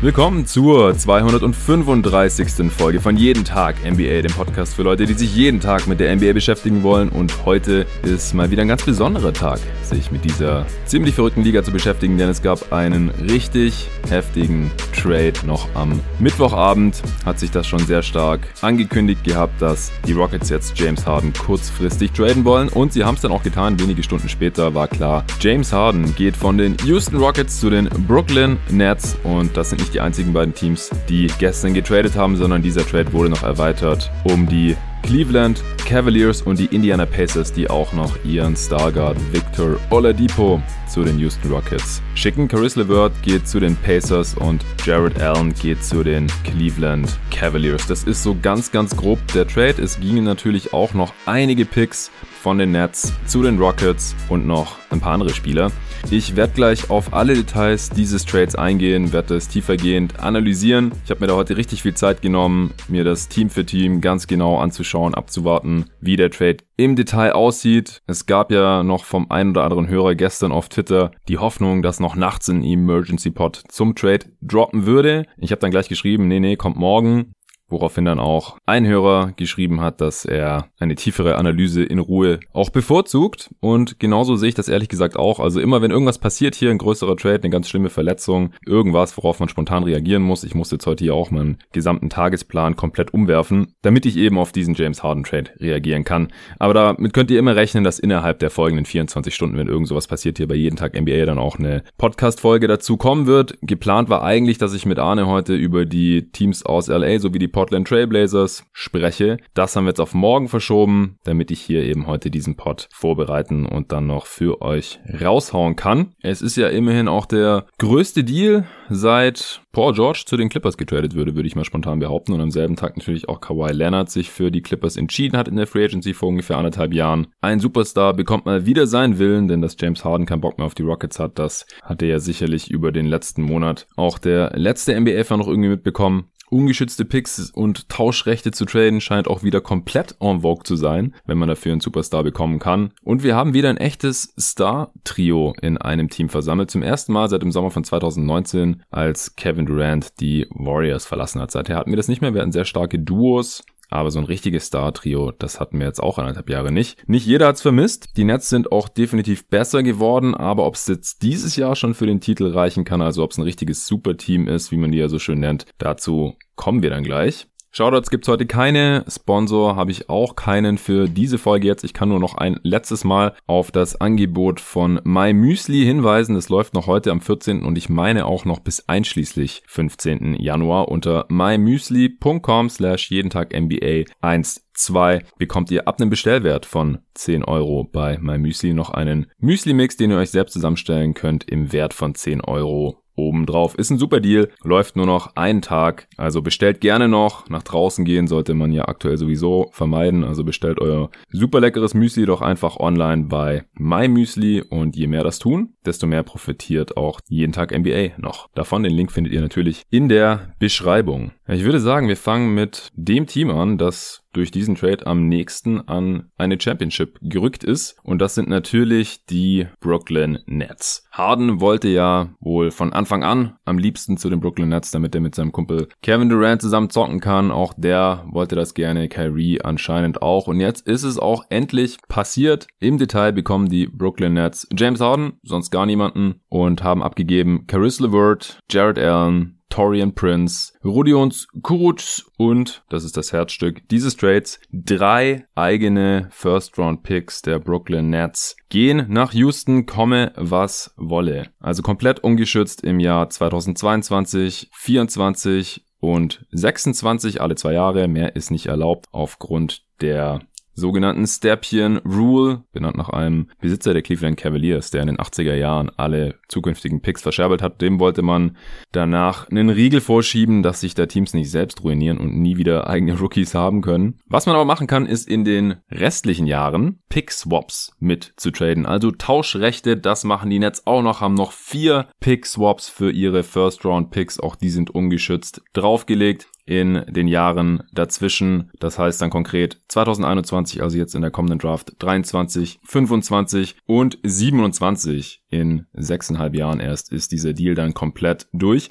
Willkommen zur 235. Folge von Jeden Tag NBA, dem Podcast für Leute, die sich jeden Tag mit der NBA beschäftigen wollen. Und heute ist mal wieder ein ganz besonderer Tag, sich mit dieser ziemlich verrückten Liga zu beschäftigen, denn es gab einen richtig heftigen Trade noch am Mittwochabend. Hat sich das schon sehr stark angekündigt gehabt, dass die Rockets jetzt James Harden kurzfristig traden wollen. Und sie haben es dann auch getan. Wenige Stunden später war klar, James Harden geht von den Houston Rockets zu den Brooklyn Nets. Und das sind nicht nicht die einzigen beiden Teams, die gestern getradet haben, sondern dieser Trade wurde noch erweitert um die Cleveland Cavaliers und die Indiana Pacers, die auch noch ihren Starguard Victor Oladipo zu den Houston Rockets schicken. Caris LeVert geht zu den Pacers und Jared Allen geht zu den Cleveland Cavaliers. Das ist so ganz, ganz grob der Trade. Es gingen natürlich auch noch einige Picks von den Nets zu den Rockets und noch ein paar andere Spieler. Ich werde gleich auf alle Details dieses Trades eingehen, werde es tiefergehend analysieren. Ich habe mir da heute richtig viel Zeit genommen, mir das Team für Team ganz genau anzuschauen, abzuwarten, wie der Trade im Detail aussieht. Es gab ja noch vom einen oder anderen Hörer gestern auf Twitter die Hoffnung, dass noch nachts ein Emergency Pod zum Trade droppen würde. Ich habe dann gleich geschrieben, nee, nee, kommt morgen woraufhin dann auch ein Hörer geschrieben hat, dass er eine tiefere Analyse in Ruhe auch bevorzugt. Und genauso sehe ich das ehrlich gesagt auch. Also immer wenn irgendwas passiert hier, ein größerer Trade, eine ganz schlimme Verletzung, irgendwas, worauf man spontan reagieren muss. Ich muss jetzt heute hier auch meinen gesamten Tagesplan komplett umwerfen, damit ich eben auf diesen James Harden Trade reagieren kann. Aber damit könnt ihr immer rechnen, dass innerhalb der folgenden 24 Stunden, wenn irgend sowas passiert, hier bei jeden Tag NBA dann auch eine Podcast-Folge dazu kommen wird. Geplant war eigentlich, dass ich mit Arne heute über die Teams aus LA sowie die Portland Trailblazers spreche. Das haben wir jetzt auf morgen verschoben, damit ich hier eben heute diesen Pod vorbereiten und dann noch für euch raushauen kann. Es ist ja immerhin auch der größte Deal seit Paul George zu den Clippers getradet würde, würde ich mal spontan behaupten. Und am selben Tag natürlich auch Kawhi Leonard sich für die Clippers entschieden hat in der Free Agency vor ungefähr anderthalb Jahren. Ein Superstar bekommt mal wieder seinen Willen, denn dass James Harden keinen Bock mehr auf die Rockets hat, das hatte ja sicherlich über den letzten Monat auch der letzte NBA-Fan noch irgendwie mitbekommen ungeschützte Picks und Tauschrechte zu traden scheint auch wieder komplett en vogue zu sein, wenn man dafür einen Superstar bekommen kann. Und wir haben wieder ein echtes Star-Trio in einem Team versammelt. Zum ersten Mal seit dem Sommer von 2019, als Kevin Durant die Warriors verlassen hat. Seither hatten wir das nicht mehr. Wir hatten sehr starke Duos. Aber so ein richtiges Star-Trio, das hatten wir jetzt auch anderthalb Jahre nicht. Nicht jeder hat's vermisst. Die Nets sind auch definitiv besser geworden, aber ob es jetzt dieses Jahr schon für den Titel reichen kann, also ob es ein richtiges Superteam ist, wie man die ja so schön nennt, dazu kommen wir dann gleich. Shoutouts gibt's heute keine. Sponsor habe ich auch keinen für diese Folge jetzt. Ich kann nur noch ein letztes Mal auf das Angebot von My Müsli hinweisen. Das läuft noch heute am 14. und ich meine auch noch bis einschließlich 15. Januar unter mymüsli.com slash jeden Tag NBA 1 2 bekommt ihr ab einem Bestellwert von 10 Euro bei MyMüsli noch einen Müsli-Mix, den ihr euch selbst zusammenstellen könnt im Wert von 10 Euro obendrauf. Ist ein super Deal, läuft nur noch einen Tag. Also bestellt gerne noch. Nach draußen gehen sollte man ja aktuell sowieso vermeiden. Also bestellt euer super leckeres Müsli doch einfach online bei MyMüsli und je mehr das tun, desto mehr profitiert auch jeden Tag NBA noch. Davon den Link findet ihr natürlich in der Beschreibung. Ich würde sagen, wir fangen mit dem Team an, das durch diesen Trade am nächsten an eine Championship gerückt ist. Und das sind natürlich die Brooklyn Nets. Harden wollte ja wohl von Anfang an am liebsten zu den Brooklyn Nets, damit er mit seinem Kumpel Kevin Durant zusammen zocken kann. Auch der wollte das gerne, Kyrie anscheinend auch. Und jetzt ist es auch endlich passiert. Im Detail bekommen die Brooklyn Nets James Harden, sonst gar niemanden, und haben abgegeben Caris LeVert, Jared Allen, Torian Prince, Rudions Kuruc und, das ist das Herzstück dieses Trades, drei eigene First-Round-Picks der Brooklyn Nets gehen nach Houston, komme was wolle. Also komplett ungeschützt im Jahr 2022, 24 und 26 alle zwei Jahre. Mehr ist nicht erlaubt aufgrund der sogenannten Stapien Rule, benannt nach einem Besitzer der Cleveland Cavaliers, der in den 80er Jahren alle zukünftigen Picks verscherbelt hat. Dem wollte man danach einen Riegel vorschieben, dass sich da Teams nicht selbst ruinieren und nie wieder eigene Rookies haben können. Was man aber machen kann, ist in den restlichen Jahren Pick-Swaps mit zu traden. Also Tauschrechte, das machen die Nets auch noch, haben noch vier Pick-Swaps für ihre First-Round-Picks. Auch die sind ungeschützt draufgelegt in den Jahren dazwischen. Das heißt dann konkret 2021, also jetzt in der kommenden Draft 23, 25 und 27 in sechseinhalb Jahren erst ist dieser Deal dann komplett durch.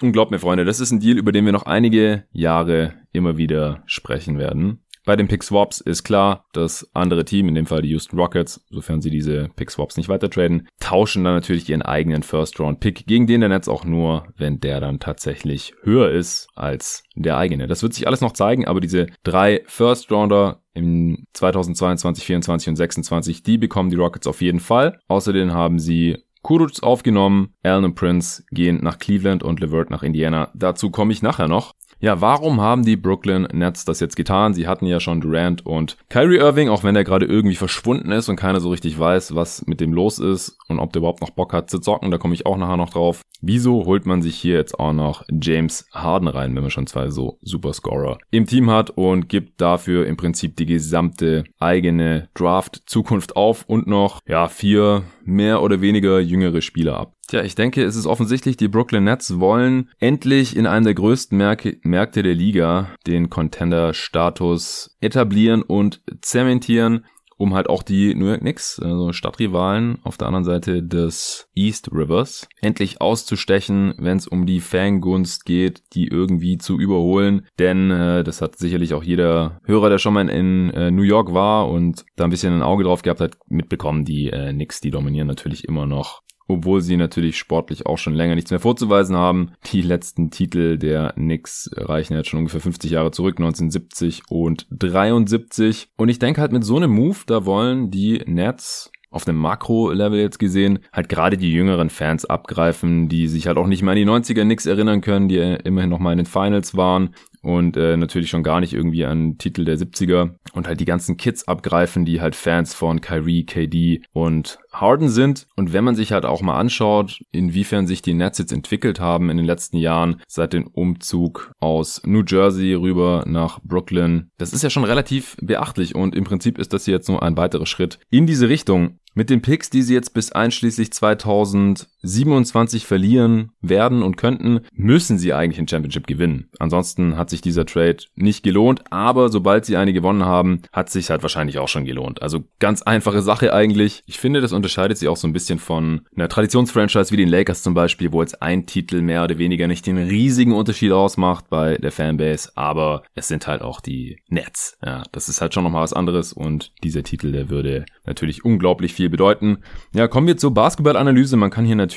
Und glaubt mir, Freunde, das ist ein Deal, über den wir noch einige Jahre immer wieder sprechen werden. Bei den Pick-Swaps ist klar, das andere Team, in dem Fall die Houston Rockets, sofern sie diese Pick-Swaps nicht weiter traden, tauschen dann natürlich ihren eigenen First-Round-Pick gegen den der Netz auch nur, wenn der dann tatsächlich höher ist als der eigene. Das wird sich alles noch zeigen, aber diese drei First-Rounder im 2022, 24 und 26, die bekommen die Rockets auf jeden Fall. Außerdem haben sie Kuruc aufgenommen, Allen und Prince gehen nach Cleveland und Levert nach Indiana. Dazu komme ich nachher noch. Ja, warum haben die Brooklyn Nets das jetzt getan? Sie hatten ja schon Durant und Kyrie Irving, auch wenn der gerade irgendwie verschwunden ist und keiner so richtig weiß, was mit dem los ist und ob der überhaupt noch Bock hat zu zocken, da komme ich auch nachher noch drauf. Wieso holt man sich hier jetzt auch noch James Harden rein, wenn man schon zwei so Superscorer im Team hat und gibt dafür im Prinzip die gesamte eigene Draft-Zukunft auf und noch, ja, vier mehr oder weniger jüngere Spieler ab. Tja, ich denke, es ist offensichtlich, die Brooklyn Nets wollen endlich in einem der größten Märkte, Märkte der Liga den Contender-Status etablieren und zementieren um halt auch die New York Knicks, also Stadtrivalen auf der anderen Seite des East Rivers, endlich auszustechen, wenn es um die Fangunst geht, die irgendwie zu überholen. Denn äh, das hat sicherlich auch jeder Hörer, der schon mal in äh, New York war und da ein bisschen ein Auge drauf gehabt hat, mitbekommen. Die äh, Knicks, die dominieren natürlich immer noch obwohl sie natürlich sportlich auch schon länger nichts mehr vorzuweisen haben. Die letzten Titel der Knicks reichen jetzt schon ungefähr 50 Jahre zurück, 1970 und 73. Und ich denke halt mit so einem Move, da wollen die Nets auf dem Makro-Level jetzt gesehen, halt gerade die jüngeren Fans abgreifen, die sich halt auch nicht mehr an die 90er Knicks erinnern können, die immerhin noch mal in den Finals waren und äh, natürlich schon gar nicht irgendwie an Titel der 70er und halt die ganzen Kids abgreifen, die halt Fans von Kyrie, KD und Harden sind. Und wenn man sich halt auch mal anschaut, inwiefern sich die Nets jetzt entwickelt haben in den letzten Jahren seit dem Umzug aus New Jersey rüber nach Brooklyn, das ist ja schon relativ beachtlich und im Prinzip ist das hier jetzt nur ein weiterer Schritt in diese Richtung. Mit den Picks, die sie jetzt bis einschließlich 2027 verlieren werden und könnten, müssen sie eigentlich ein Championship gewinnen. Ansonsten hat sich dieser Trade nicht gelohnt, aber sobald sie eine gewonnen haben, hat sich halt wahrscheinlich auch schon gelohnt. Also ganz einfache Sache eigentlich. Ich finde, das unterscheidet sich auch so ein bisschen von einer Traditionsfranchise wie den Lakers zum Beispiel, wo jetzt ein Titel mehr oder weniger nicht den riesigen Unterschied ausmacht bei der Fanbase, aber es sind halt auch die Nets. Ja, das ist halt schon nochmal was anderes und dieser Titel, der würde natürlich unglaublich viel bedeuten. Ja, kommen wir zur Basketballanalyse. Man kann hier natürlich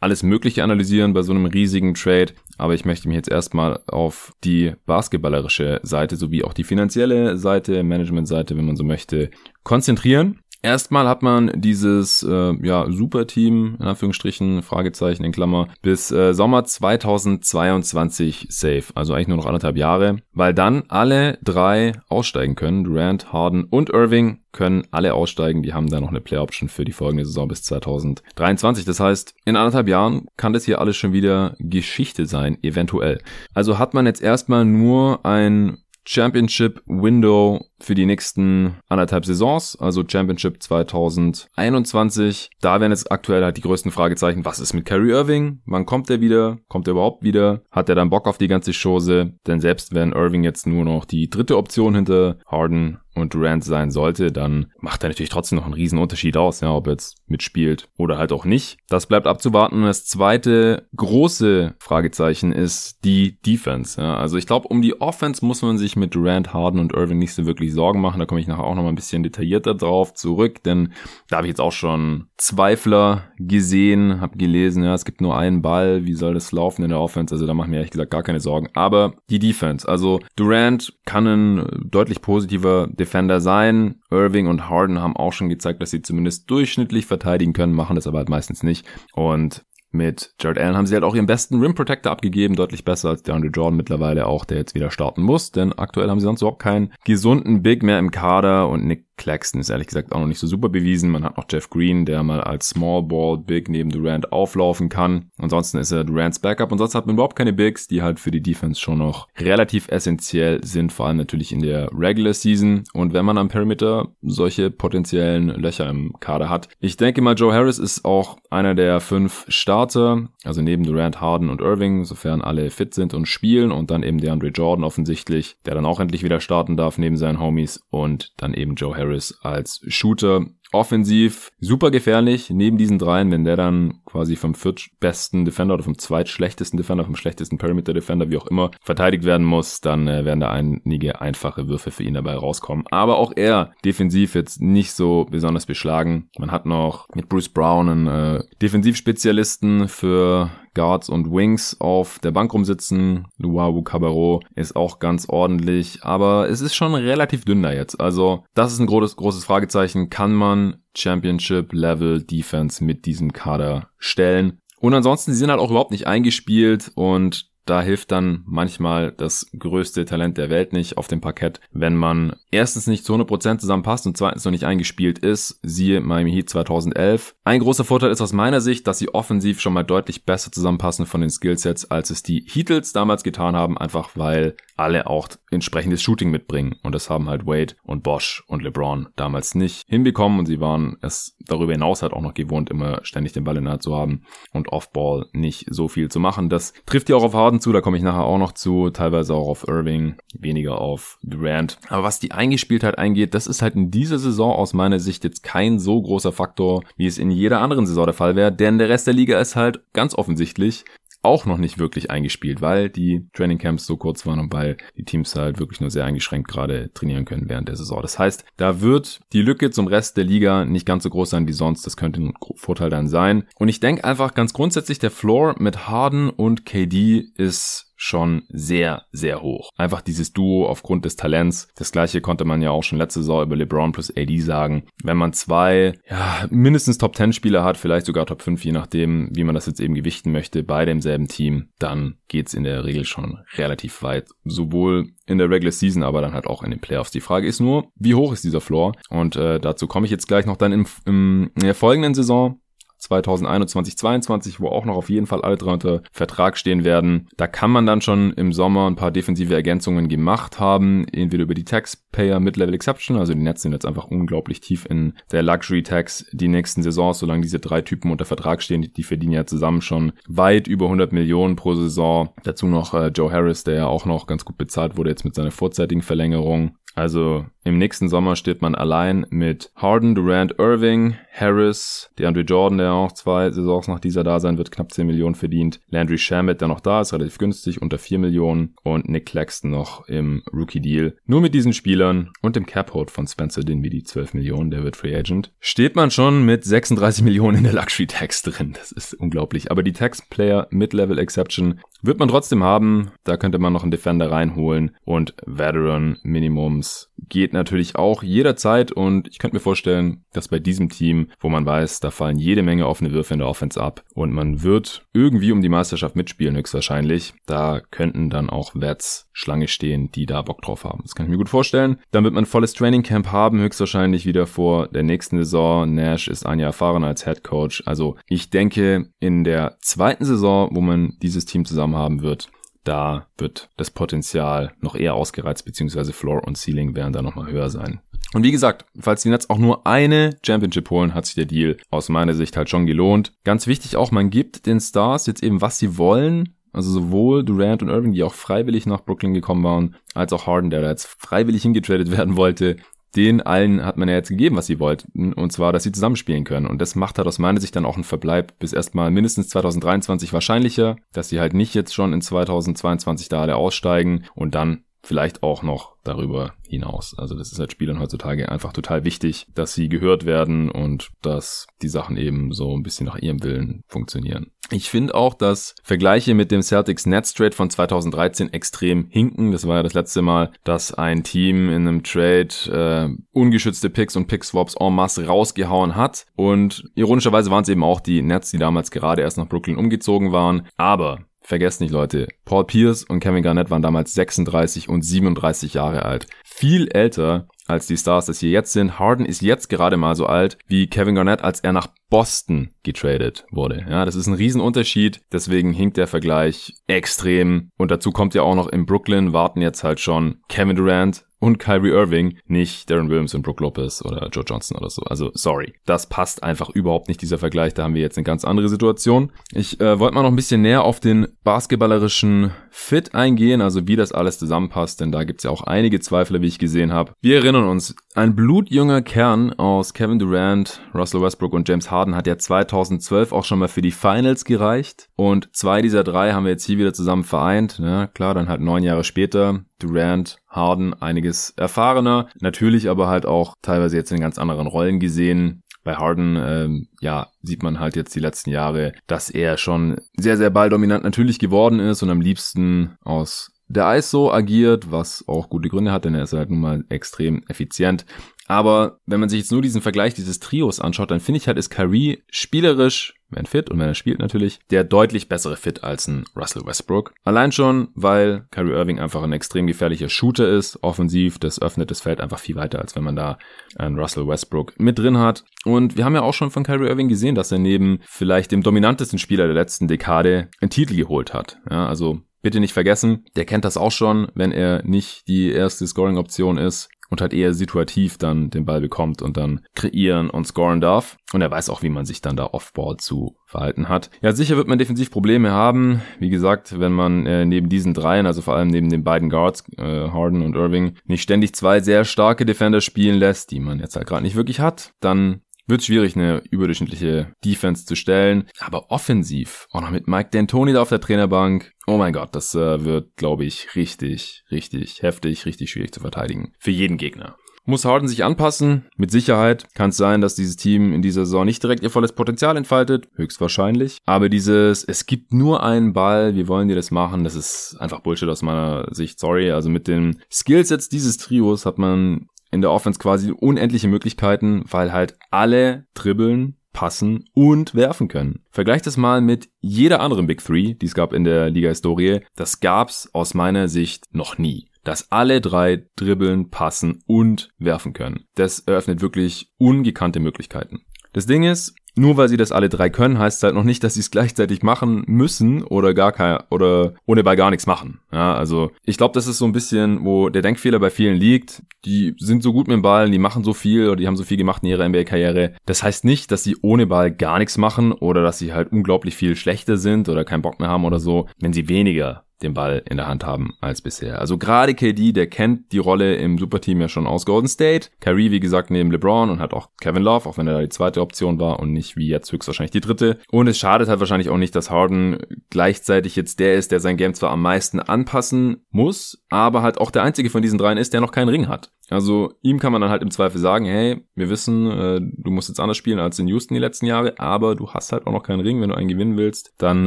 alles Mögliche analysieren bei so einem riesigen Trade, aber ich möchte mich jetzt erstmal auf die basketballerische Seite sowie auch die finanzielle Seite, Management-Seite, wenn man so möchte, konzentrieren. Erstmal hat man dieses äh, ja, Superteam, in Anführungsstrichen, Fragezeichen in Klammer, bis äh, Sommer 2022 safe. Also eigentlich nur noch anderthalb Jahre, weil dann alle drei aussteigen können. Durant, Harden und Irving können alle aussteigen. Die haben da noch eine Play-Option für die folgende Saison bis 2023. Das heißt, in anderthalb Jahren kann das hier alles schon wieder Geschichte sein, eventuell. Also hat man jetzt erstmal nur ein Championship Window für die nächsten anderthalb Saisons, also Championship 2021. Da wären jetzt aktuell halt die größten Fragezeichen. Was ist mit Kyrie Irving? Wann kommt er wieder? Kommt er überhaupt wieder? Hat er dann Bock auf die ganze Chose? Denn selbst wenn Irving jetzt nur noch die dritte Option hinter Harden und Durant sein sollte, dann macht er natürlich trotzdem noch einen riesen Unterschied aus, ja, ob er jetzt mitspielt oder halt auch nicht. Das bleibt abzuwarten. Und das zweite große Fragezeichen ist die Defense. Ja. Also ich glaube, um die Offense muss man sich mit Durant, Harden und Irving nicht so wirklich Sorgen machen. Da komme ich nachher auch noch mal ein bisschen detaillierter drauf zurück, denn da habe ich jetzt auch schon Zweifler gesehen, habe gelesen, ja, es gibt nur einen Ball, wie soll das laufen in der Offense? Also da machen mir ehrlich gesagt gar keine Sorgen. Aber die Defense, also Durant kann ein deutlich positiver Defender sein. Irving und Harden haben auch schon gezeigt, dass sie zumindest durchschnittlich verteidigen können, machen das aber halt meistens nicht. Und mit Jared Allen haben sie halt auch ihren besten Rim Protector abgegeben, deutlich besser als DeAndre Jordan mittlerweile auch, der jetzt wieder starten muss, denn aktuell haben sie sonst überhaupt keinen gesunden Big mehr im Kader und Nick Claxton ist ehrlich gesagt auch noch nicht so super bewiesen. Man hat noch Jeff Green, der mal als Small Ball Big neben Durant auflaufen kann. Ansonsten ist er Durants Backup und sonst hat man überhaupt keine Bigs, die halt für die Defense schon noch relativ essentiell sind, vor allem natürlich in der Regular Season. Und wenn man am Perimeter solche potenziellen Löcher im Kader hat. Ich denke mal, Joe Harris ist auch einer der fünf Starter, also neben Durant, Harden und Irving, sofern alle fit sind und spielen und dann eben DeAndre Jordan offensichtlich, der dann auch endlich wieder starten darf neben seinen Homies und dann eben Joe Harris Harris als Shooter offensiv super gefährlich. Neben diesen dreien, wenn der dann quasi vom viertbesten Defender oder vom zweitschlechtesten Defender, vom schlechtesten Perimeter Defender, wie auch immer, verteidigt werden muss, dann äh, werden da einige einfache Würfe für ihn dabei rauskommen. Aber auch er defensiv jetzt nicht so besonders beschlagen. Man hat noch mit Bruce Brown einen äh, Defensivspezialisten für Guards und Wings auf der Bank rumsitzen. Luawu Cabarro ist auch ganz ordentlich, aber es ist schon relativ dünn da jetzt. Also das ist ein großes, großes Fragezeichen. Kann man Championship Level Defense mit diesem Kader stellen? Und ansonsten, sie sind halt auch überhaupt nicht eingespielt und da hilft dann manchmal das größte Talent der Welt nicht auf dem Parkett, wenn man erstens nicht zu 100% zusammenpasst und zweitens noch nicht eingespielt ist, siehe Miami Heat 2011. Ein großer Vorteil ist aus meiner Sicht, dass sie offensiv schon mal deutlich besser zusammenpassen von den Skillsets, als es die Heatles damals getan haben, einfach weil alle auch entsprechendes Shooting mitbringen. Und das haben halt Wade und Bosch und LeBron damals nicht hinbekommen und sie waren es darüber hinaus halt auch noch gewohnt, immer ständig den Ball in der Hand zu haben und Offball nicht so viel zu machen. Das trifft ja auch auf Harden zu, da komme ich nachher auch noch zu, teilweise auch auf Irving, weniger auf Durant. Aber was die Eingespieltheit eingeht, das ist halt in dieser Saison aus meiner Sicht jetzt kein so großer Faktor, wie es in jeder anderen Saison der Fall wäre, denn der Rest der Liga ist halt ganz offensichtlich auch noch nicht wirklich eingespielt, weil die Trainingcamps so kurz waren und weil die Teams halt wirklich nur sehr eingeschränkt gerade trainieren können während der Saison. Das heißt, da wird die Lücke zum Rest der Liga nicht ganz so groß sein wie sonst. Das könnte ein Vorteil dann sein. Und ich denke einfach ganz grundsätzlich, der Floor mit Harden und KD ist schon sehr, sehr hoch. Einfach dieses Duo aufgrund des Talents. Das gleiche konnte man ja auch schon letzte Saison über LeBron plus AD sagen. Wenn man zwei, ja, mindestens Top 10 Spieler hat, vielleicht sogar Top 5, je nachdem, wie man das jetzt eben gewichten möchte, bei demselben Team, dann geht's in der Regel schon relativ weit. Sowohl in der Regular Season, aber dann halt auch in den Playoffs. Die Frage ist nur, wie hoch ist dieser Floor? Und äh, dazu komme ich jetzt gleich noch dann im, im, in der folgenden Saison. 2021, 22, wo auch noch auf jeden Fall alle drei unter Vertrag stehen werden. Da kann man dann schon im Sommer ein paar defensive Ergänzungen gemacht haben, entweder über die Taxpayer Mid-Level Exception, also die Nets sind jetzt einfach unglaublich tief in der Luxury Tax die nächsten Saisons, solange diese drei Typen unter Vertrag stehen, die verdienen ja zusammen schon weit über 100 Millionen pro Saison. Dazu noch äh, Joe Harris, der ja auch noch ganz gut bezahlt wurde jetzt mit seiner vorzeitigen Verlängerung. Also im nächsten Sommer steht man allein mit Harden, Durant, Irving, Harris, DeAndre Jordan, der auch zwei Saisons nach dieser da sein wird, knapp 10 Millionen verdient. Landry Shamet, der noch da ist, relativ günstig, unter 4 Millionen. Und Nick Claxton noch im Rookie-Deal. Nur mit diesen Spielern und dem Cap-Hold von Spencer Dinwiddie, 12 Millionen, der wird Free Agent, steht man schon mit 36 Millionen in der Luxury-Tax drin. Das ist unglaublich. Aber die Tax-Player Mid-Level Exception wird man trotzdem haben. Da könnte man noch einen Defender reinholen und Veteran Minimums geht natürlich auch jederzeit und ich könnte mir vorstellen, dass bei diesem Team, wo man weiß, da fallen jede Menge offene Würfe in der Offense ab und man wird irgendwie um die Meisterschaft mitspielen höchstwahrscheinlich. Da könnten dann auch Vets Schlange stehen, die da Bock drauf haben. Das kann ich mir gut vorstellen. Dann wird man volles Training Camp haben, höchstwahrscheinlich wieder vor der nächsten Saison. Nash ist ein Jahr erfahrener als Head Coach. Also ich denke, in der zweiten Saison, wo man dieses Team zusammen haben wird, da wird das Potenzial noch eher ausgereizt, beziehungsweise Floor und Ceiling werden da nochmal höher sein. Und wie gesagt, falls die Nets auch nur eine Championship holen, hat sich der Deal aus meiner Sicht halt schon gelohnt. Ganz wichtig auch, man gibt den Stars jetzt eben, was sie wollen. Also sowohl Durant und Irving, die auch freiwillig nach Brooklyn gekommen waren, als auch Harden, der da jetzt freiwillig hingetradet werden wollte, den allen hat man ja jetzt gegeben, was sie wollten, und zwar, dass sie zusammenspielen können. Und das macht halt aus meiner Sicht dann auch einen Verbleib bis erstmal mindestens 2023 wahrscheinlicher, dass sie halt nicht jetzt schon in 2022 da alle aussteigen und dann vielleicht auch noch darüber hinaus. Also das ist halt Spielern heutzutage einfach total wichtig, dass sie gehört werden und dass die Sachen eben so ein bisschen nach ihrem Willen funktionieren. Ich finde auch, dass Vergleiche mit dem Celtics Nets Trade von 2013 extrem hinken. Das war ja das letzte Mal, dass ein Team in einem Trade äh, ungeschützte Picks und Pick-Swaps en masse rausgehauen hat. Und ironischerweise waren es eben auch die Nets, die damals gerade erst nach Brooklyn umgezogen waren. Aber Vergesst nicht, Leute, Paul Pierce und Kevin Garnett waren damals 36 und 37 Jahre alt. Viel älter als die Stars das hier jetzt sind. Harden ist jetzt gerade mal so alt wie Kevin Garnett, als er nach Boston getradet wurde. Ja, das ist ein Riesenunterschied. Deswegen hinkt der Vergleich extrem. Und dazu kommt ja auch noch in Brooklyn warten jetzt halt schon Kevin Durant, und Kyrie Irving, nicht Darren Williams und Brook Lopez oder Joe Johnson oder so. Also sorry, das passt einfach überhaupt nicht, dieser Vergleich. Da haben wir jetzt eine ganz andere Situation. Ich äh, wollte mal noch ein bisschen näher auf den basketballerischen Fit eingehen, also wie das alles zusammenpasst, denn da gibt's ja auch einige Zweifler, wie ich gesehen habe. Wir erinnern uns, ein blutjunger Kern aus Kevin Durant, Russell Westbrook und James Harden hat ja 2012 auch schon mal für die Finals gereicht und zwei dieser drei haben wir jetzt hier wieder zusammen vereint. Ja, klar, dann halt neun Jahre später. Durant, Harden, einiges erfahrener, natürlich aber halt auch teilweise jetzt in ganz anderen Rollen gesehen. Bei Harden, ähm, ja, sieht man halt jetzt die letzten Jahre, dass er schon sehr, sehr balldominant natürlich geworden ist und am liebsten aus der ISO agiert, was auch gute Gründe hat, denn er ist halt nun mal extrem effizient. Aber wenn man sich jetzt nur diesen Vergleich dieses Trios anschaut, dann finde ich halt, ist Kyrie spielerisch, wenn fit und wenn er spielt natürlich, der deutlich bessere Fit als ein Russell Westbrook. Allein schon, weil Kyrie Irving einfach ein extrem gefährlicher Shooter ist, offensiv, das öffnet das Feld einfach viel weiter, als wenn man da einen Russell Westbrook mit drin hat. Und wir haben ja auch schon von Kyrie Irving gesehen, dass er neben vielleicht dem dominantesten Spieler der letzten Dekade einen Titel geholt hat. Ja, also Bitte nicht vergessen, der kennt das auch schon, wenn er nicht die erste Scoring-Option ist und halt eher situativ dann den Ball bekommt und dann kreieren und scoren darf. Und er weiß auch, wie man sich dann da off-ball zu verhalten hat. Ja, sicher wird man defensiv Probleme haben. Wie gesagt, wenn man äh, neben diesen dreien, also vor allem neben den beiden Guards, äh, Harden und Irving, nicht ständig zwei sehr starke Defender spielen lässt, die man jetzt halt gerade nicht wirklich hat, dann wird schwierig, eine überdurchschnittliche Defense zu stellen. Aber offensiv, auch noch mit Mike D'Antoni da auf der Trainerbank. Oh mein Gott, das äh, wird, glaube ich, richtig, richtig heftig, richtig schwierig zu verteidigen. Für jeden Gegner. Muss Harden sich anpassen? Mit Sicherheit kann es sein, dass dieses Team in dieser Saison nicht direkt ihr volles Potenzial entfaltet. Höchstwahrscheinlich. Aber dieses, es gibt nur einen Ball, wie wollen die das machen? Das ist einfach Bullshit aus meiner Sicht. Sorry. Also mit den Skillsets dieses Trios hat man in der Offense quasi unendliche Möglichkeiten, weil halt alle dribbeln, passen und werfen können. Vergleicht das mal mit jeder anderen Big Three, die es gab in der Liga-Historie. Das gab's aus meiner Sicht noch nie. Dass alle drei dribbeln, passen und werfen können. Das eröffnet wirklich ungekannte Möglichkeiten. Das Ding ist, nur weil sie das alle drei können, heißt es halt noch nicht, dass sie es gleichzeitig machen müssen oder gar kein oder ohne bei gar nichts machen. Ja, also ich glaube, das ist so ein bisschen, wo der Denkfehler bei vielen liegt. Die sind so gut mit dem Ball, die machen so viel oder die haben so viel gemacht in ihrer NBA-Karriere. Das heißt nicht, dass sie ohne Ball gar nichts machen oder dass sie halt unglaublich viel schlechter sind oder keinen Bock mehr haben oder so, wenn sie weniger den Ball in der Hand haben als bisher. Also gerade KD, der kennt die Rolle im Superteam ja schon aus Golden State. Kyrie, wie gesagt, neben LeBron und hat auch Kevin Love, auch wenn er da die zweite Option war und nicht wie jetzt höchstwahrscheinlich die dritte. Und es schadet halt wahrscheinlich auch nicht, dass Harden gleichzeitig jetzt der ist, der sein Game zwar am meisten anpassen muss, aber halt auch der einzige von diesen dreien ist, der noch keinen Ring hat. Also ihm kann man dann halt im Zweifel sagen, hey, wir wissen, äh, du musst jetzt anders spielen als in Houston die letzten Jahre, aber du hast halt auch noch keinen Ring. Wenn du einen gewinnen willst, dann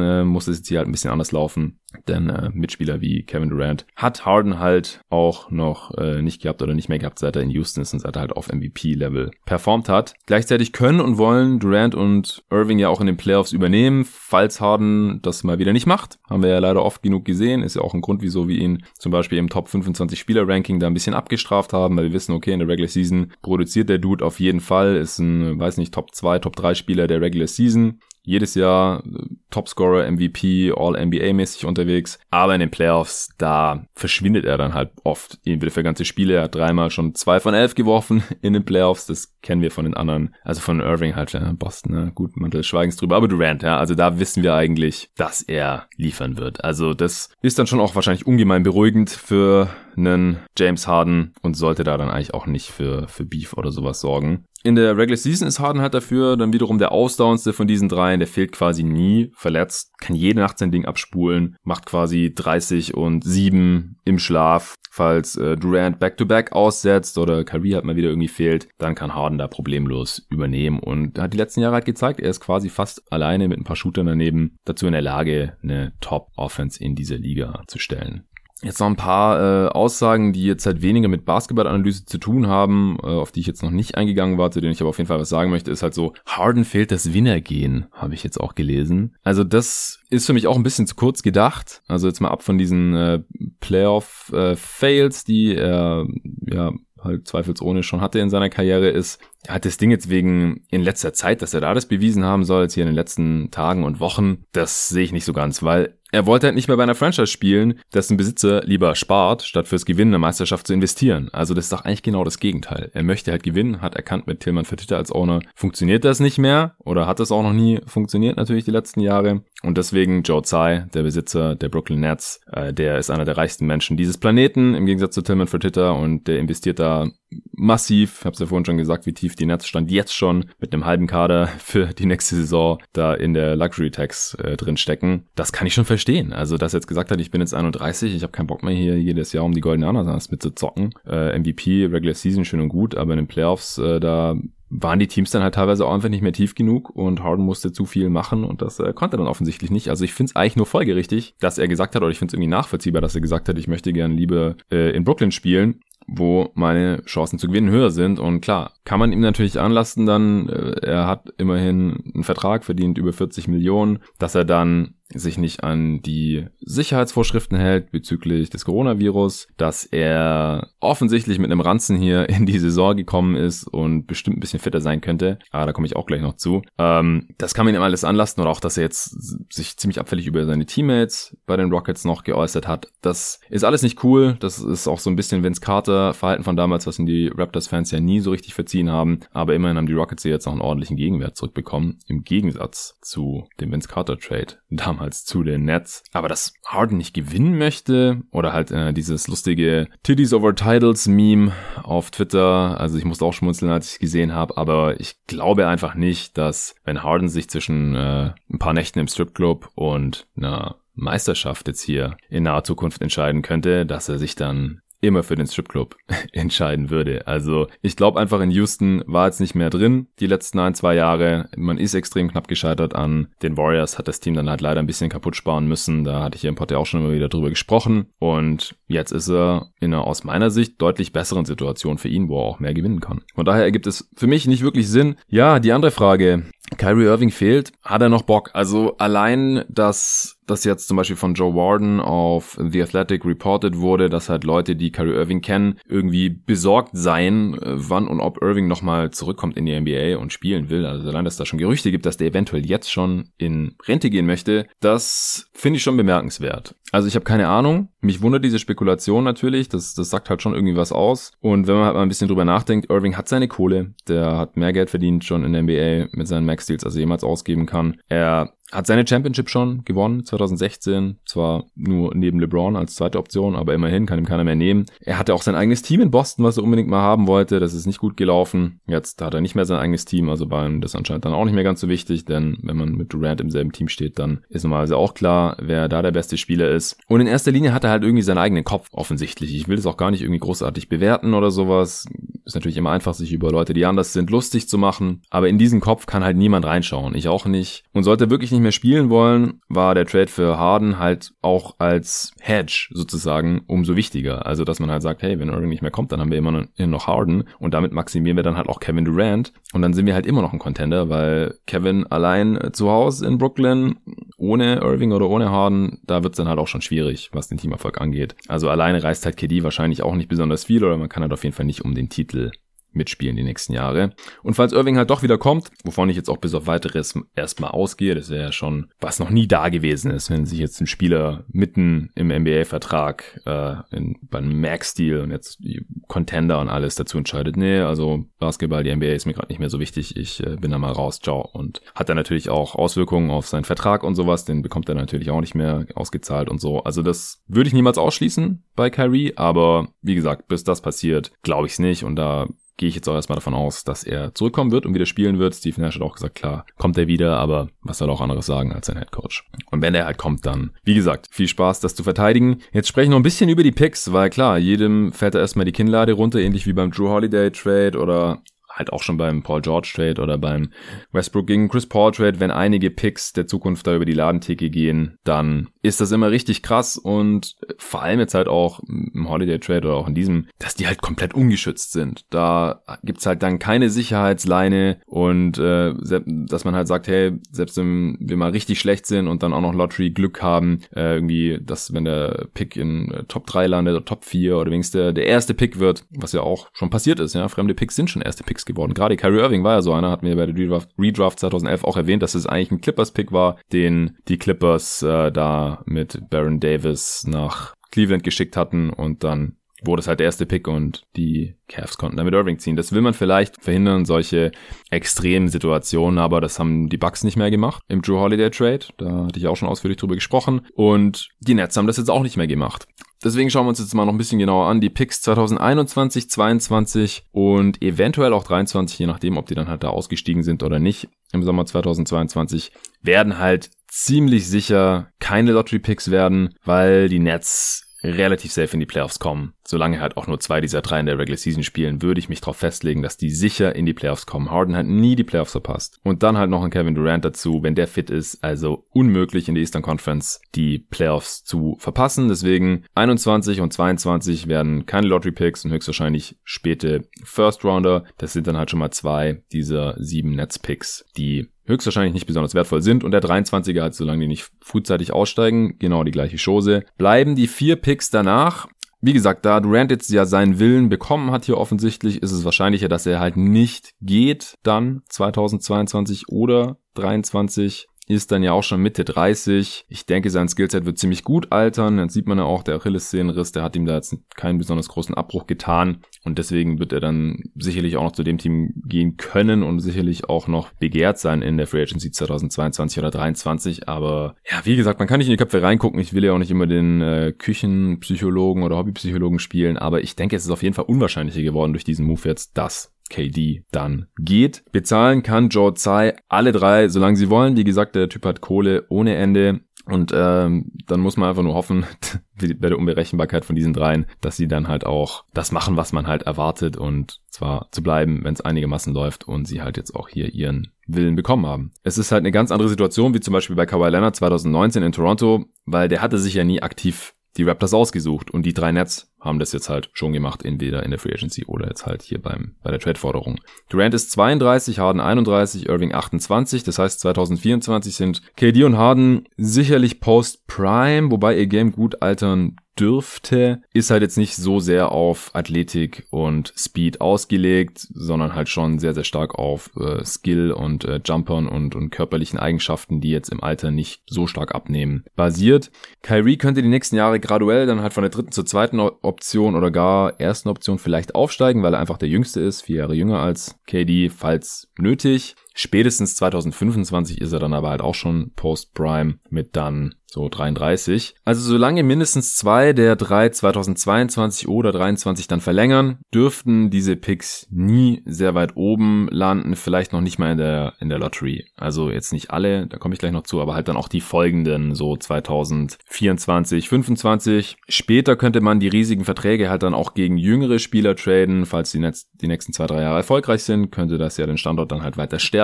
äh, muss es jetzt hier halt ein bisschen anders laufen. Denn äh, Mitspieler wie Kevin Durant hat Harden halt auch noch äh, nicht gehabt oder nicht mehr gehabt, seit er in Houston ist und seit er halt auf MVP-Level performt hat. Gleichzeitig können und wollen Durant und Irving ja auch in den Playoffs übernehmen, falls Harden das mal wieder nicht macht. Haben wir ja leider oft genug gesehen. Ist ja auch ein Grund, wieso wir ihn zum Beispiel im Top 25 Spieler-Ranking da ein bisschen abgestraft haben, weil wir wissen, okay, in der Regular Season produziert der Dude auf jeden Fall, ist ein, weiß nicht, Top 2, Top 3 Spieler der Regular Season jedes Jahr äh, Topscorer, MVP, All-NBA-mäßig unterwegs. Aber in den Playoffs, da verschwindet er dann halt oft. Entweder für ganze Spiele. Er hat dreimal schon zwei von elf geworfen in den Playoffs. Das kennen wir von den anderen. Also von Irving halt, ja, Boston, ne? gut, Mantel Schweigens drüber. Aber Durant, ja, also da wissen wir eigentlich, dass er liefern wird. Also das ist dann schon auch wahrscheinlich ungemein beruhigend für einen James Harden und sollte da dann eigentlich auch nicht für, für Beef oder sowas sorgen. In der Regular Season ist Harden halt dafür dann wiederum der ausdauerndste von diesen dreien. Der fehlt quasi nie verletzt, kann jede Nacht sein Ding abspulen, macht quasi 30 und 7 im Schlaf. Falls äh, Durant back-to-back -back aussetzt oder Kyrie halt mal wieder irgendwie fehlt, dann kann Harden da problemlos übernehmen. Und hat die letzten Jahre halt gezeigt, er ist quasi fast alleine mit ein paar Shootern daneben dazu in der Lage, eine Top-Offense in dieser Liga zu stellen. Jetzt noch ein paar äh, Aussagen, die jetzt halt weniger mit Basketballanalyse zu tun haben, äh, auf die ich jetzt noch nicht eingegangen war, zu denen ich aber auf jeden Fall was sagen möchte, ist halt so, Harden fehlt das Winnergehen, habe ich jetzt auch gelesen. Also das ist für mich auch ein bisschen zu kurz gedacht. Also jetzt mal ab von diesen äh, Playoff-Fails, äh, die er ja halt zweifelsohne schon hatte in seiner Karriere, ist hat das Ding jetzt wegen in letzter Zeit, dass er da das bewiesen haben soll, jetzt hier in den letzten Tagen und Wochen, das sehe ich nicht so ganz, weil er wollte halt nicht mehr bei einer Franchise spielen, dessen Besitzer lieber spart, statt fürs Gewinnen der Meisterschaft zu investieren. Also das ist doch eigentlich genau das Gegenteil. Er möchte halt gewinnen, hat erkannt mit Tillmann Fertitta als Owner, funktioniert das nicht mehr oder hat es auch noch nie funktioniert natürlich die letzten Jahre. Und deswegen Joe Tsai, der Besitzer der Brooklyn Nets, äh, der ist einer der reichsten Menschen dieses Planeten im Gegensatz zu Tillman Fertitta und der investiert da massiv, ich habe es ja vorhin schon gesagt, wie tief die Nets stand jetzt schon mit einem halben Kader für die nächste Saison da in der Luxury Tax äh, drin stecken. Das kann ich schon verstehen. Also, dass er jetzt gesagt hat, ich bin jetzt 31, ich habe keinen Bock mehr hier jedes Jahr um die goldene Ananas mitzuzocken. Äh, MVP, Regular Season schön und gut, aber in den Playoffs äh, da waren die Teams dann halt teilweise auch einfach nicht mehr tief genug und Harden musste zu viel machen und das äh, konnte er dann offensichtlich nicht. Also ich finde es eigentlich nur folgerichtig, dass er gesagt hat, oder ich finde es irgendwie nachvollziehbar, dass er gesagt hat, ich möchte gern lieber äh, in Brooklyn spielen wo meine Chancen zu gewinnen höher sind. Und klar, kann man ihm natürlich anlasten dann, äh, er hat immerhin einen Vertrag, verdient über 40 Millionen, dass er dann sich nicht an die Sicherheitsvorschriften hält bezüglich des Coronavirus, dass er offensichtlich mit einem Ranzen hier in die Saison gekommen ist und bestimmt ein bisschen fitter sein könnte. Aber da komme ich auch gleich noch zu. Ähm, das kann man ihm alles anlasten oder auch, dass er jetzt sich ziemlich abfällig über seine Teammates bei den Rockets noch geäußert hat. Das ist alles nicht cool. Das ist auch so ein bisschen Vince Carter Verhalten von damals, was ihn die Raptors-Fans ja nie so richtig verziehen haben. Aber immerhin haben die Rockets hier jetzt auch einen ordentlichen Gegenwert zurückbekommen. Im Gegensatz zu dem Vince Carter Trade damals damals zu den Nets. Aber dass Harden nicht gewinnen möchte oder halt äh, dieses lustige Titties over Titles Meme auf Twitter, also ich musste auch schmunzeln, als ich es gesehen habe, aber ich glaube einfach nicht, dass wenn Harden sich zwischen äh, ein paar Nächten im Stripclub und einer Meisterschaft jetzt hier in naher Zukunft entscheiden könnte, dass er sich dann immer für den Stripclub entscheiden würde. Also ich glaube einfach in Houston war jetzt nicht mehr drin die letzten ein, zwei Jahre. Man ist extrem knapp gescheitert an den Warriors, hat das Team dann halt leider ein bisschen kaputt sparen müssen. Da hatte ich hier im Pod ja auch schon immer wieder drüber gesprochen. Und jetzt ist er in einer aus meiner Sicht deutlich besseren Situation für ihn, wo er auch mehr gewinnen kann. Von daher ergibt es für mich nicht wirklich Sinn. Ja, die andere Frage. Kyrie Irving fehlt, hat er noch Bock? Also allein, dass das jetzt zum Beispiel von Joe Warden auf The Athletic reported wurde, dass halt Leute, die Kyrie Irving kennen, irgendwie besorgt seien, äh, wann und ob Irving nochmal zurückkommt in die NBA und spielen will. Also allein, dass da schon Gerüchte gibt, dass der eventuell jetzt schon in Rente gehen möchte, das finde ich schon bemerkenswert. Also ich habe keine Ahnung. Mich wundert diese Spekulation natürlich. Das, das sagt halt schon irgendwie was aus. Und wenn man halt mal ein bisschen drüber nachdenkt, Irving hat seine Kohle. Der hat mehr Geld verdient schon in der NBA mit seinen Max-Deals, als er jemals ausgeben kann. Er hat seine Championship schon gewonnen, 2016. Zwar nur neben LeBron als zweite Option, aber immerhin kann ihm keiner mehr nehmen. Er hatte auch sein eigenes Team in Boston, was er unbedingt mal haben wollte. Das ist nicht gut gelaufen. Jetzt hat er nicht mehr sein eigenes Team, also bei ihm das anscheinend dann auch nicht mehr ganz so wichtig, denn wenn man mit Durant im selben Team steht, dann ist normalerweise auch klar, wer da der beste Spieler ist. Und in erster Linie hat er halt irgendwie seinen eigenen Kopf offensichtlich. Ich will das auch gar nicht irgendwie großartig bewerten oder sowas. Ist natürlich immer einfach, sich über Leute, die anders sind, lustig zu machen. Aber in diesen Kopf kann halt niemand reinschauen. Ich auch nicht. Und sollte wirklich nicht mehr spielen wollen, war der Trade für Harden halt auch als Hedge sozusagen umso wichtiger. Also, dass man halt sagt, hey, wenn Irving nicht mehr kommt, dann haben wir immer noch Harden und damit maximieren wir dann halt auch Kevin Durant und dann sind wir halt immer noch ein Contender, weil Kevin allein zu Hause in Brooklyn ohne Irving oder ohne Harden, da wird's dann halt auch schon schwierig, was den Teamerfolg angeht. Also alleine reißt halt KD wahrscheinlich auch nicht besonders viel oder man kann halt auf jeden Fall nicht um den Titel Titel. Mitspielen die nächsten Jahre. Und falls Irving halt doch wieder kommt, wovon ich jetzt auch bis auf weiteres erstmal ausgehe, das wäre ja schon, was noch nie da gewesen ist, wenn sich jetzt ein Spieler mitten im NBA-Vertrag äh, in, beim Max-Deal und jetzt die Contender und alles dazu entscheidet, nee, also Basketball, die NBA ist mir gerade nicht mehr so wichtig, ich äh, bin da mal raus, ciao. Und hat dann natürlich auch Auswirkungen auf seinen Vertrag und sowas, den bekommt er natürlich auch nicht mehr ausgezahlt und so. Also das würde ich niemals ausschließen bei Kyrie, aber wie gesagt, bis das passiert, glaube ich es nicht und da gehe ich jetzt auch erstmal davon aus, dass er zurückkommen wird und wieder spielen wird. Steve Nash hat auch gesagt, klar, kommt er wieder, aber was soll er auch anderes sagen als sein Head Coach? Und wenn er halt kommt, dann, wie gesagt, viel Spaß, das zu verteidigen. Jetzt sprechen wir noch ein bisschen über die Picks, weil klar, jedem fällt da erstmal die Kinnlade runter, ähnlich wie beim Drew Holiday Trade oder halt auch schon beim Paul George Trade oder beim Westbrook gegen Chris Paul Trade, wenn einige Picks der Zukunft da über die Ladentheke gehen, dann ist das immer richtig krass und vor allem jetzt halt auch im Holiday Trade oder auch in diesem, dass die halt komplett ungeschützt sind. Da gibt's halt dann keine Sicherheitsleine und äh, dass man halt sagt, hey, selbst wenn wir mal richtig schlecht sind und dann auch noch Lottery Glück haben, äh, irgendwie, dass wenn der Pick in äh, Top 3 landet oder Top 4 oder wenigstens der, der erste Pick wird, was ja auch schon passiert ist, ja, fremde Picks sind schon erste Picks Picks geworden. Gerade Kyrie Irving war ja so einer, hat mir bei der Redraft, Redraft 2011 auch erwähnt, dass es eigentlich ein Clippers-Pick war, den die Clippers äh, da mit Baron Davis nach Cleveland geschickt hatten und dann wurde es halt der erste Pick und die Cavs konnten damit Irving ziehen. Das will man vielleicht verhindern, solche extremen Situationen, aber das haben die Bucks nicht mehr gemacht im Drew Holiday Trade. Da hatte ich auch schon ausführlich drüber gesprochen. Und die Nets haben das jetzt auch nicht mehr gemacht. Deswegen schauen wir uns jetzt mal noch ein bisschen genauer an. Die Picks 2021, 22 und eventuell auch 23, je nachdem, ob die dann halt da ausgestiegen sind oder nicht im Sommer 2022, werden halt ziemlich sicher keine Lottery Picks werden, weil die Nets relativ safe in die Playoffs kommen. Solange halt auch nur zwei dieser drei in der Regular Season spielen, würde ich mich darauf festlegen, dass die sicher in die Playoffs kommen. Harden hat nie die Playoffs verpasst. Und dann halt noch ein Kevin Durant dazu, wenn der fit ist, also unmöglich in der Eastern Conference die Playoffs zu verpassen. Deswegen 21 und 22 werden keine Lottery Picks und höchstwahrscheinlich späte First Rounder. Das sind dann halt schon mal zwei dieser sieben Nets Picks, die höchstwahrscheinlich nicht besonders wertvoll sind und der 23er hat, solange die nicht frühzeitig aussteigen, genau die gleiche Chose. Bleiben die vier Picks danach. Wie gesagt, da Durant jetzt ja seinen Willen bekommen hat hier offensichtlich, ist es wahrscheinlicher, dass er halt nicht geht dann 2022 oder 23 ist dann ja auch schon Mitte 30. Ich denke, sein Skillset wird ziemlich gut altern. Dann sieht man ja auch, der Achillessehnenriss, der hat ihm da jetzt keinen besonders großen Abbruch getan. Und deswegen wird er dann sicherlich auch noch zu dem Team gehen können und sicherlich auch noch begehrt sein in der Free Agency 2022 oder 2023. Aber ja, wie gesagt, man kann nicht in die Köpfe reingucken. Ich will ja auch nicht immer den äh, Küchenpsychologen oder Hobbypsychologen spielen. Aber ich denke, es ist auf jeden Fall unwahrscheinlicher geworden durch diesen Move jetzt, dass KD dann geht. Bezahlen kann Joe Tsai alle drei, solange sie wollen. Wie gesagt, der Typ hat Kohle ohne Ende. Und ähm, dann muss man einfach nur hoffen, bei der Unberechenbarkeit von diesen dreien, dass sie dann halt auch das machen, was man halt erwartet und zwar zu bleiben, wenn es einigermaßen läuft und sie halt jetzt auch hier ihren Willen bekommen haben. Es ist halt eine ganz andere Situation, wie zum Beispiel bei Kawhi Leonard 2019 in Toronto, weil der hatte sich ja nie aktiv die Raptors ausgesucht und die drei Nets haben das jetzt halt schon gemacht, entweder in der Free Agency oder jetzt halt hier beim, bei der Trade-Forderung. Durant ist 32, Harden 31, Irving 28, das heißt 2024 sind KD und Harden sicherlich Post-Prime, wobei ihr Game gut altern dürfte, ist halt jetzt nicht so sehr auf Athletik und Speed ausgelegt, sondern halt schon sehr, sehr stark auf äh, Skill und äh, Jumpern und, und körperlichen Eigenschaften, die jetzt im Alter nicht so stark abnehmen, basiert. Kyrie könnte die nächsten Jahre graduell dann halt von der dritten zur zweiten Option oder gar ersten Option vielleicht aufsteigen, weil er einfach der Jüngste ist, vier Jahre jünger als KD, falls nötig. Spätestens 2025 ist er dann aber halt auch schon Post-Prime mit dann so 33. Also solange mindestens zwei der drei 2022 oder 23 dann verlängern, dürften diese Picks nie sehr weit oben landen, vielleicht noch nicht mal in der, in der Lottery. Also jetzt nicht alle, da komme ich gleich noch zu, aber halt dann auch die folgenden, so 2024, 25. Später könnte man die riesigen Verträge halt dann auch gegen jüngere Spieler traden, falls die, Netz, die nächsten zwei, drei Jahre erfolgreich sind, könnte das ja den Standort dann halt weiter stärken.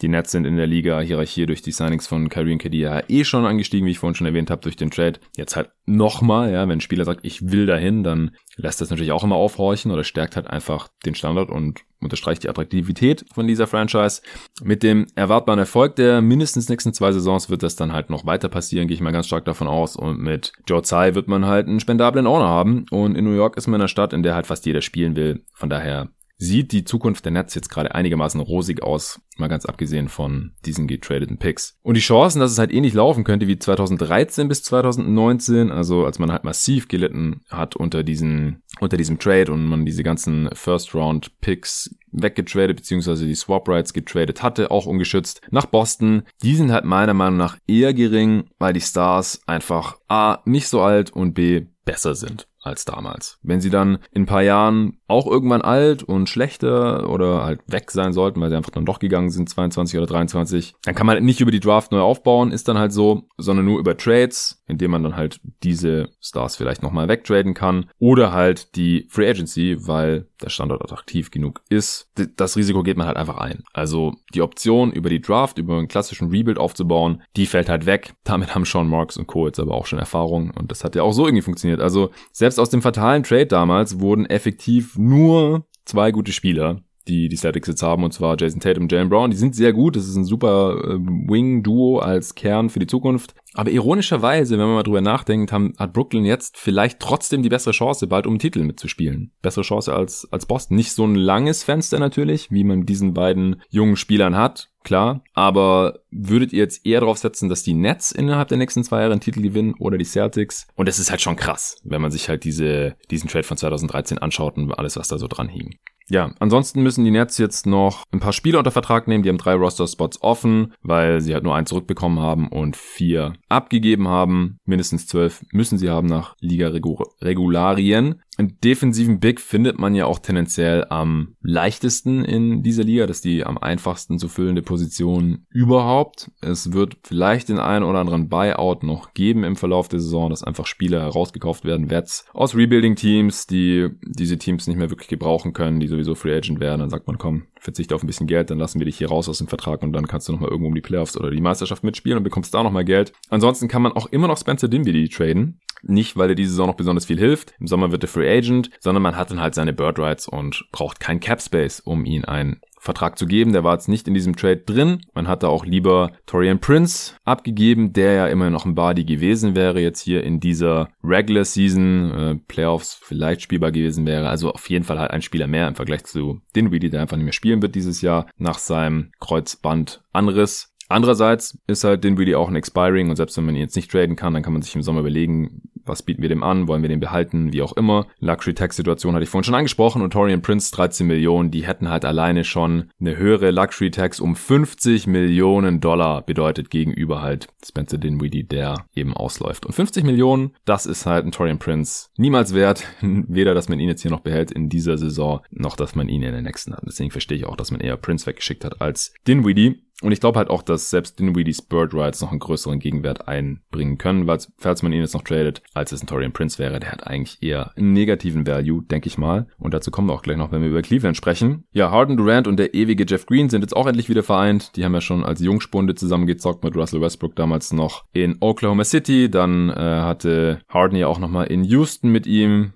Die Nets sind in der Liga-Hierarchie durch die Signings von Kyrie und KD ja eh schon angestiegen, wie ich vorhin schon erwähnt habe, durch den Trade. Jetzt halt nochmal, ja, wenn ein Spieler sagt, ich will dahin, dann lässt das natürlich auch immer aufhorchen oder stärkt halt einfach den Standard und unterstreicht die Attraktivität von dieser Franchise. Mit dem erwartbaren Erfolg der mindestens nächsten zwei Saisons wird das dann halt noch weiter passieren, gehe ich mal ganz stark davon aus. Und mit Joe Tsai wird man halt einen spendablen Owner haben. Und in New York ist man in einer Stadt, in der halt fast jeder spielen will. Von daher sieht die Zukunft der Nets jetzt gerade einigermaßen rosig aus, mal ganz abgesehen von diesen getradeten Picks. Und die Chancen, dass es halt ähnlich laufen könnte wie 2013 bis 2019, also als man halt massiv gelitten hat unter diesen, unter diesem Trade und man diese ganzen First Round Picks weggetradet, beziehungsweise die Swap Rights getradet hatte, auch ungeschützt, nach Boston. Die sind halt meiner Meinung nach eher gering, weil die Stars einfach A, nicht so alt und B, besser sind als damals. Wenn sie dann in ein paar Jahren auch irgendwann alt und schlechter oder halt weg sein sollten, weil sie einfach dann doch gegangen sind, 22 oder 23, dann kann man nicht über die Draft neu aufbauen, ist dann halt so, sondern nur über Trades, indem man dann halt diese Stars vielleicht nochmal wegtraden kann oder halt die Free Agency, weil der Standort attraktiv genug ist. Das Risiko geht man halt einfach ein. Also die Option über die Draft, über einen klassischen Rebuild aufzubauen, die fällt halt weg. Damit haben Sean Marks und Co. jetzt aber auch schon Erfahrung und das hat ja auch so irgendwie funktioniert. Also selbst aus dem fatalen Trade damals wurden effektiv nur zwei gute Spieler die die Celtics jetzt haben, und zwar Jason Tatum und Jalen Brown. Die sind sehr gut. Das ist ein super äh, Wing-Duo als Kern für die Zukunft. Aber ironischerweise, wenn man mal drüber nachdenkt, haben, hat Brooklyn jetzt vielleicht trotzdem die bessere Chance, bald um den Titel mitzuspielen. Bessere Chance als, als Boston. Nicht so ein langes Fenster natürlich, wie man diesen beiden jungen Spielern hat klar. Aber würdet ihr jetzt eher darauf setzen, dass die Nets innerhalb der nächsten zwei Jahre einen Titel gewinnen oder die Celtics? Und das ist halt schon krass, wenn man sich halt diese, diesen Trade von 2013 anschaut und alles, was da so dran hing. Ja, ansonsten müssen die Nets jetzt noch ein paar Spieler unter Vertrag nehmen. Die haben drei Roster-Spots offen, weil sie halt nur einen zurückbekommen haben und vier abgegeben haben. Mindestens zwölf müssen sie haben nach Liga-Regularien. Einen defensiven Big findet man ja auch tendenziell am leichtesten in dieser Liga. Das ist die am einfachsten zu füllende Position überhaupt. Es wird vielleicht den einen oder anderen Buyout noch geben im Verlauf der Saison, dass einfach Spieler herausgekauft werden, Wets aus Rebuilding-Teams, die diese Teams nicht mehr wirklich gebrauchen können, die sowieso Free Agent werden. Dann sagt man, komm, verzichte auf ein bisschen Geld, dann lassen wir dich hier raus aus dem Vertrag und dann kannst du nochmal irgendwo um die Playoffs oder die Meisterschaft mitspielen und bekommst da nochmal Geld. Ansonsten kann man auch immer noch Spencer Dinwiddie traden. Nicht, weil er diese Saison noch besonders viel hilft. Im Sommer wird er Free Agent, sondern man hat dann halt seine Bird Rights und braucht kein Cap Space, um ihn einen Vertrag zu geben. Der war jetzt nicht in diesem Trade drin. Man hat da auch lieber Torian Prince abgegeben, der ja immer noch ein Body gewesen wäre, jetzt hier in dieser Regular Season, äh, Playoffs vielleicht spielbar gewesen wäre. Also auf jeden Fall halt ein Spieler mehr im Vergleich zu Dinwiddie, der einfach nicht mehr spielen wird dieses Jahr nach seinem Kreuzbandanriss. Andererseits ist halt Dinwiddie auch ein Expiring und selbst wenn man ihn jetzt nicht traden kann, dann kann man sich im Sommer überlegen, was bieten wir dem an, wollen wir den behalten, wie auch immer. Luxury Tax Situation hatte ich vorhin schon angesprochen und Torian Prince 13 Millionen, die hätten halt alleine schon eine höhere Luxury Tax um 50 Millionen Dollar bedeutet gegenüber halt Spencer Dinwiddie, der eben ausläuft. Und 50 Millionen, das ist halt ein Torian Prince niemals wert, weder dass man ihn jetzt hier noch behält in dieser Saison, noch dass man ihn in der nächsten hat. Deswegen verstehe ich auch, dass man eher Prince weggeschickt hat als Dinwiddie. Und ich glaube halt auch, dass selbst Dinwiddie's Bird Rights noch einen größeren Gegenwert einbringen können, weil falls man ihn jetzt noch tradet, als es ein Torian Prince wäre, der hat eigentlich eher einen negativen Value, denke ich mal. Und dazu kommen wir auch gleich noch, wenn wir über Cleveland sprechen. Ja, Harden Durant und der ewige Jeff Green sind jetzt auch endlich wieder vereint. Die haben ja schon als Jungspunde zusammengezockt mit Russell Westbrook damals noch in Oklahoma City. Dann äh, hatte Harden ja auch nochmal in Houston mit ihm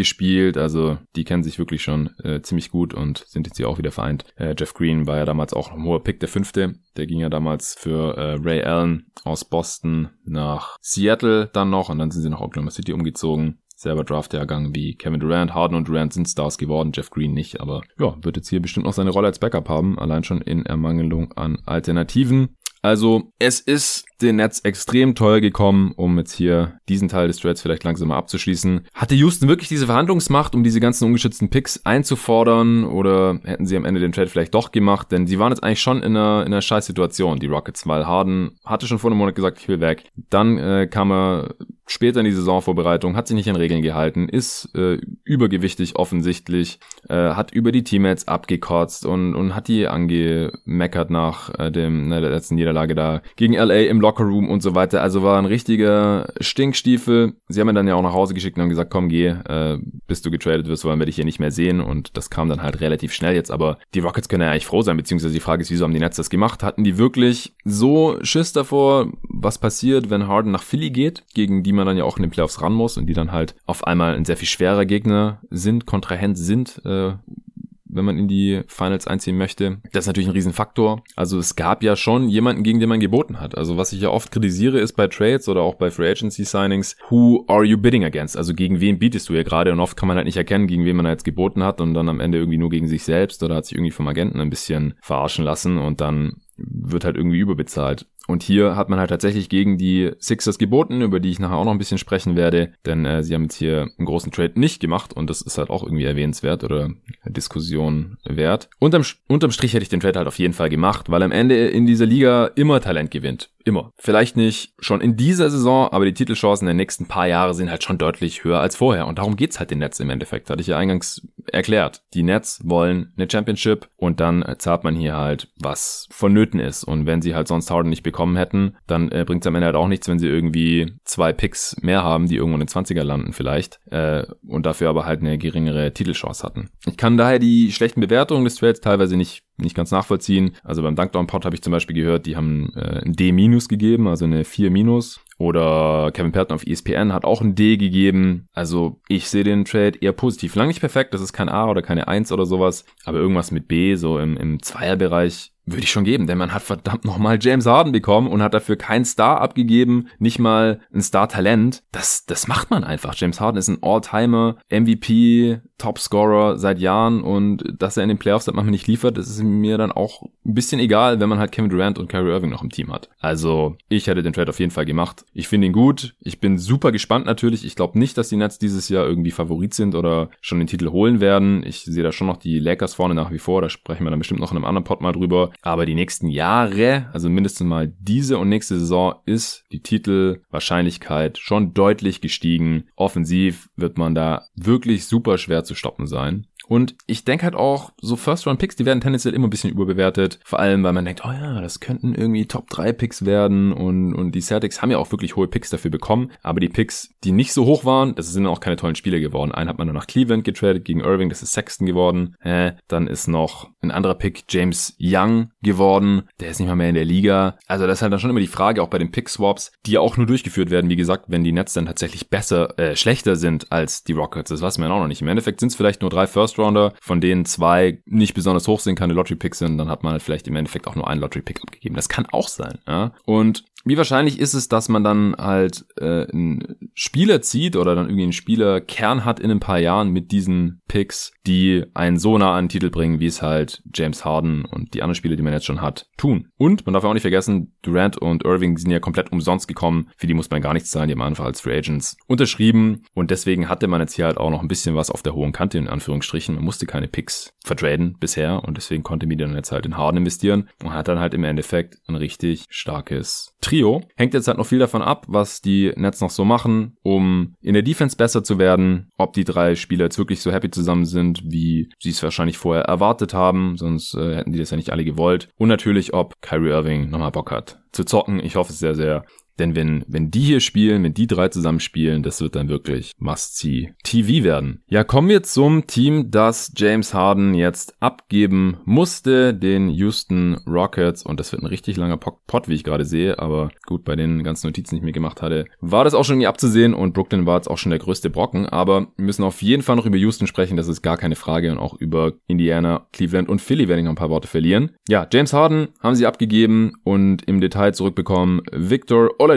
gespielt. Also die kennen sich wirklich schon äh, ziemlich gut und sind jetzt hier auch wieder vereint. Äh, Jeff Green war ja damals auch ein hoher Pick, der fünfte. Der ging ja damals für äh, Ray Allen aus Boston nach Seattle dann noch und dann sind sie nach Oklahoma City umgezogen. Selber Draftjahrgang wie Kevin Durant. Harden und Durant sind Stars geworden, Jeff Green nicht, aber ja, wird jetzt hier bestimmt noch seine Rolle als Backup haben, allein schon in Ermangelung an Alternativen. Also es ist den Nets extrem teuer gekommen, um jetzt hier diesen Teil des Trades vielleicht langsam mal abzuschließen. Hatte Houston wirklich diese Verhandlungsmacht, um diese ganzen ungeschützten Picks einzufordern oder hätten sie am Ende den Trade vielleicht doch gemacht? Denn sie waren jetzt eigentlich schon in einer, in einer scheiß die Rockets, weil Harden hatte schon vor einem Monat gesagt, ich will weg. Dann äh, kam er später in die Saisonvorbereitung, hat sich nicht an Regeln gehalten, ist äh, übergewichtig offensichtlich, äh, hat über die Teammates abgekotzt und, und hat die angemeckert nach äh, dem, ne, der letzten Niederlage da gegen LA im Lockerroom und so weiter. Also war ein richtiger Stinkstiefel. Sie haben ihn dann ja auch nach Hause geschickt und haben gesagt, komm, geh, äh, bis du getradet wirst, wollen wir dich hier nicht mehr sehen. Und das kam dann halt relativ schnell jetzt. Aber die Rockets können ja eigentlich froh sein, beziehungsweise die Frage ist, wieso haben die Nets das gemacht? Hatten die wirklich so Schiss davor, was passiert, wenn Harden nach Philly geht, gegen die man dann ja auch in den Playoffs ran muss und die dann halt auf einmal ein sehr viel schwerer Gegner sind, Kontrahent sind, äh, wenn man in die Finals einziehen möchte. Das ist natürlich ein Riesenfaktor. Also es gab ja schon jemanden, gegen den man geboten hat. Also was ich ja oft kritisiere, ist bei Trades oder auch bei Free Agency Signings, who are you bidding against? Also gegen wen bietest du ja gerade? Und oft kann man halt nicht erkennen, gegen wen man da jetzt geboten hat und dann am Ende irgendwie nur gegen sich selbst oder hat sich irgendwie vom Agenten ein bisschen verarschen lassen und dann wird halt irgendwie überbezahlt. Und hier hat man halt tatsächlich gegen die Sixers geboten, über die ich nachher auch noch ein bisschen sprechen werde, denn äh, sie haben jetzt hier einen großen Trade nicht gemacht und das ist halt auch irgendwie erwähnenswert oder Diskussion wert. Unterm, unterm Strich hätte ich den Trade halt auf jeden Fall gemacht, weil am Ende in dieser Liga immer Talent gewinnt. Immer. Vielleicht nicht schon in dieser Saison, aber die Titelchancen der nächsten paar Jahre sind halt schon deutlich höher als vorher. Und darum geht's halt den Nets im Endeffekt. Hatte ich ja eingangs erklärt. Die Nets wollen eine Championship und dann zahlt man hier halt, was vonnöten ist. Und wenn sie halt sonst Harden nicht bekommen hätten, dann äh, bringt's am Ende halt auch nichts, wenn sie irgendwie zwei Picks mehr haben, die irgendwo in den 20er landen vielleicht. Äh, und dafür aber halt eine geringere Titelchance hatten. Ich kann daher die schlechten Bewertungen des Trades teilweise nicht nicht ganz nachvollziehen. Also beim Dunkdown Pod habe ich zum Beispiel gehört, die haben äh, ein D- gegeben, also eine 4 Oder Kevin Patton auf ESPN hat auch ein D gegeben. Also ich sehe den Trade eher positiv. Lang nicht perfekt, das ist kein A oder keine 1 oder sowas, aber irgendwas mit B, so im, im Zweierbereich würde ich schon geben, denn man hat verdammt nochmal James Harden bekommen und hat dafür keinen Star abgegeben, nicht mal ein Star-Talent. Das, das macht man einfach. James Harden ist ein All-Timer, MVP, Topscorer seit Jahren und dass er in den Playoffs das manchmal nicht liefert, das ist mir dann auch ein bisschen egal, wenn man halt Kevin Durant und Kyrie Irving noch im Team hat. Also ich hätte den Trade auf jeden Fall gemacht. Ich finde ihn gut. Ich bin super gespannt natürlich. Ich glaube nicht, dass die Nets dieses Jahr irgendwie Favorit sind oder schon den Titel holen werden. Ich sehe da schon noch die Lakers vorne nach wie vor. Da sprechen wir dann bestimmt noch in einem anderen Pod mal drüber. Aber die nächsten Jahre, also mindestens mal diese und nächste Saison, ist die Titelwahrscheinlichkeit schon deutlich gestiegen. Offensiv wird man da wirklich super schwer zu stoppen sein. Und ich denke halt auch, so First-Round-Picks, die werden tendenziell immer ein bisschen überbewertet. Vor allem, weil man denkt, oh ja, das könnten irgendwie Top-3-Picks werden. Und, und die Celtics haben ja auch wirklich hohe Picks dafür bekommen. Aber die Picks, die nicht so hoch waren, das sind auch keine tollen Spiele geworden. Einen hat man nur nach Cleveland getradet gegen Irving, das ist Sexton geworden. Äh, dann ist noch ein anderer Pick, James Young, geworden. Der ist nicht mal mehr in der Liga. Also das ist halt dann schon immer die Frage, auch bei den Pick-Swaps, die ja auch nur durchgeführt werden, wie gesagt, wenn die Nets dann tatsächlich besser, äh, schlechter sind als die Rockets. Das weiß man ja auch noch nicht. Im Endeffekt sind es vielleicht nur drei First Rounder, von denen zwei nicht besonders hoch sind, keine Lottery-Picks sind, dann hat man halt vielleicht im Endeffekt auch nur einen Lottery-Pick abgegeben. Das kann auch sein. Ja? Und wie wahrscheinlich ist es, dass man dann halt äh, einen Spieler zieht oder dann irgendwie einen Spielerkern hat in ein paar Jahren mit diesen Picks, die einen so nah an den Titel bringen, wie es halt James Harden und die anderen Spieler, die man jetzt schon hat, tun. Und man darf auch nicht vergessen, Durant und Irving sind ja komplett umsonst gekommen. Für die muss man gar nichts zahlen, die haben einfach als Free Agents unterschrieben. Und deswegen hatte man jetzt hier halt auch noch ein bisschen was auf der hohen Kante, in Anführungsstrichen. Man musste keine Picks vertraden bisher und deswegen konnte Median jetzt halt in Harden investieren und hat dann halt im Endeffekt ein richtig starkes Trio. Hängt jetzt halt noch viel davon ab, was die Nets noch so machen, um in der Defense besser zu werden, ob die drei Spieler jetzt wirklich so happy zusammen sind, wie sie es wahrscheinlich vorher erwartet haben, sonst äh, hätten die das ja nicht alle gewollt. Und natürlich, ob Kyrie Irving nochmal Bock hat zu zocken. Ich hoffe es sehr, sehr. Denn wenn, wenn die hier spielen, wenn die drei zusammen spielen, das wird dann wirklich Must-See TV werden. Ja, kommen wir zum Team, das James Harden jetzt abgeben musste, den Houston Rockets. Und das wird ein richtig langer Pot, wie ich gerade sehe. Aber gut, bei den ganzen Notizen, die ich mir gemacht hatte, war das auch schon irgendwie abzusehen. Und Brooklyn war jetzt auch schon der größte Brocken. Aber wir müssen auf jeden Fall noch über Houston sprechen. Das ist gar keine Frage. Und auch über Indiana, Cleveland und Philly werde ich noch ein paar Worte verlieren. Ja, James Harden haben sie abgegeben und im Detail zurückbekommen. Victor Oladipo,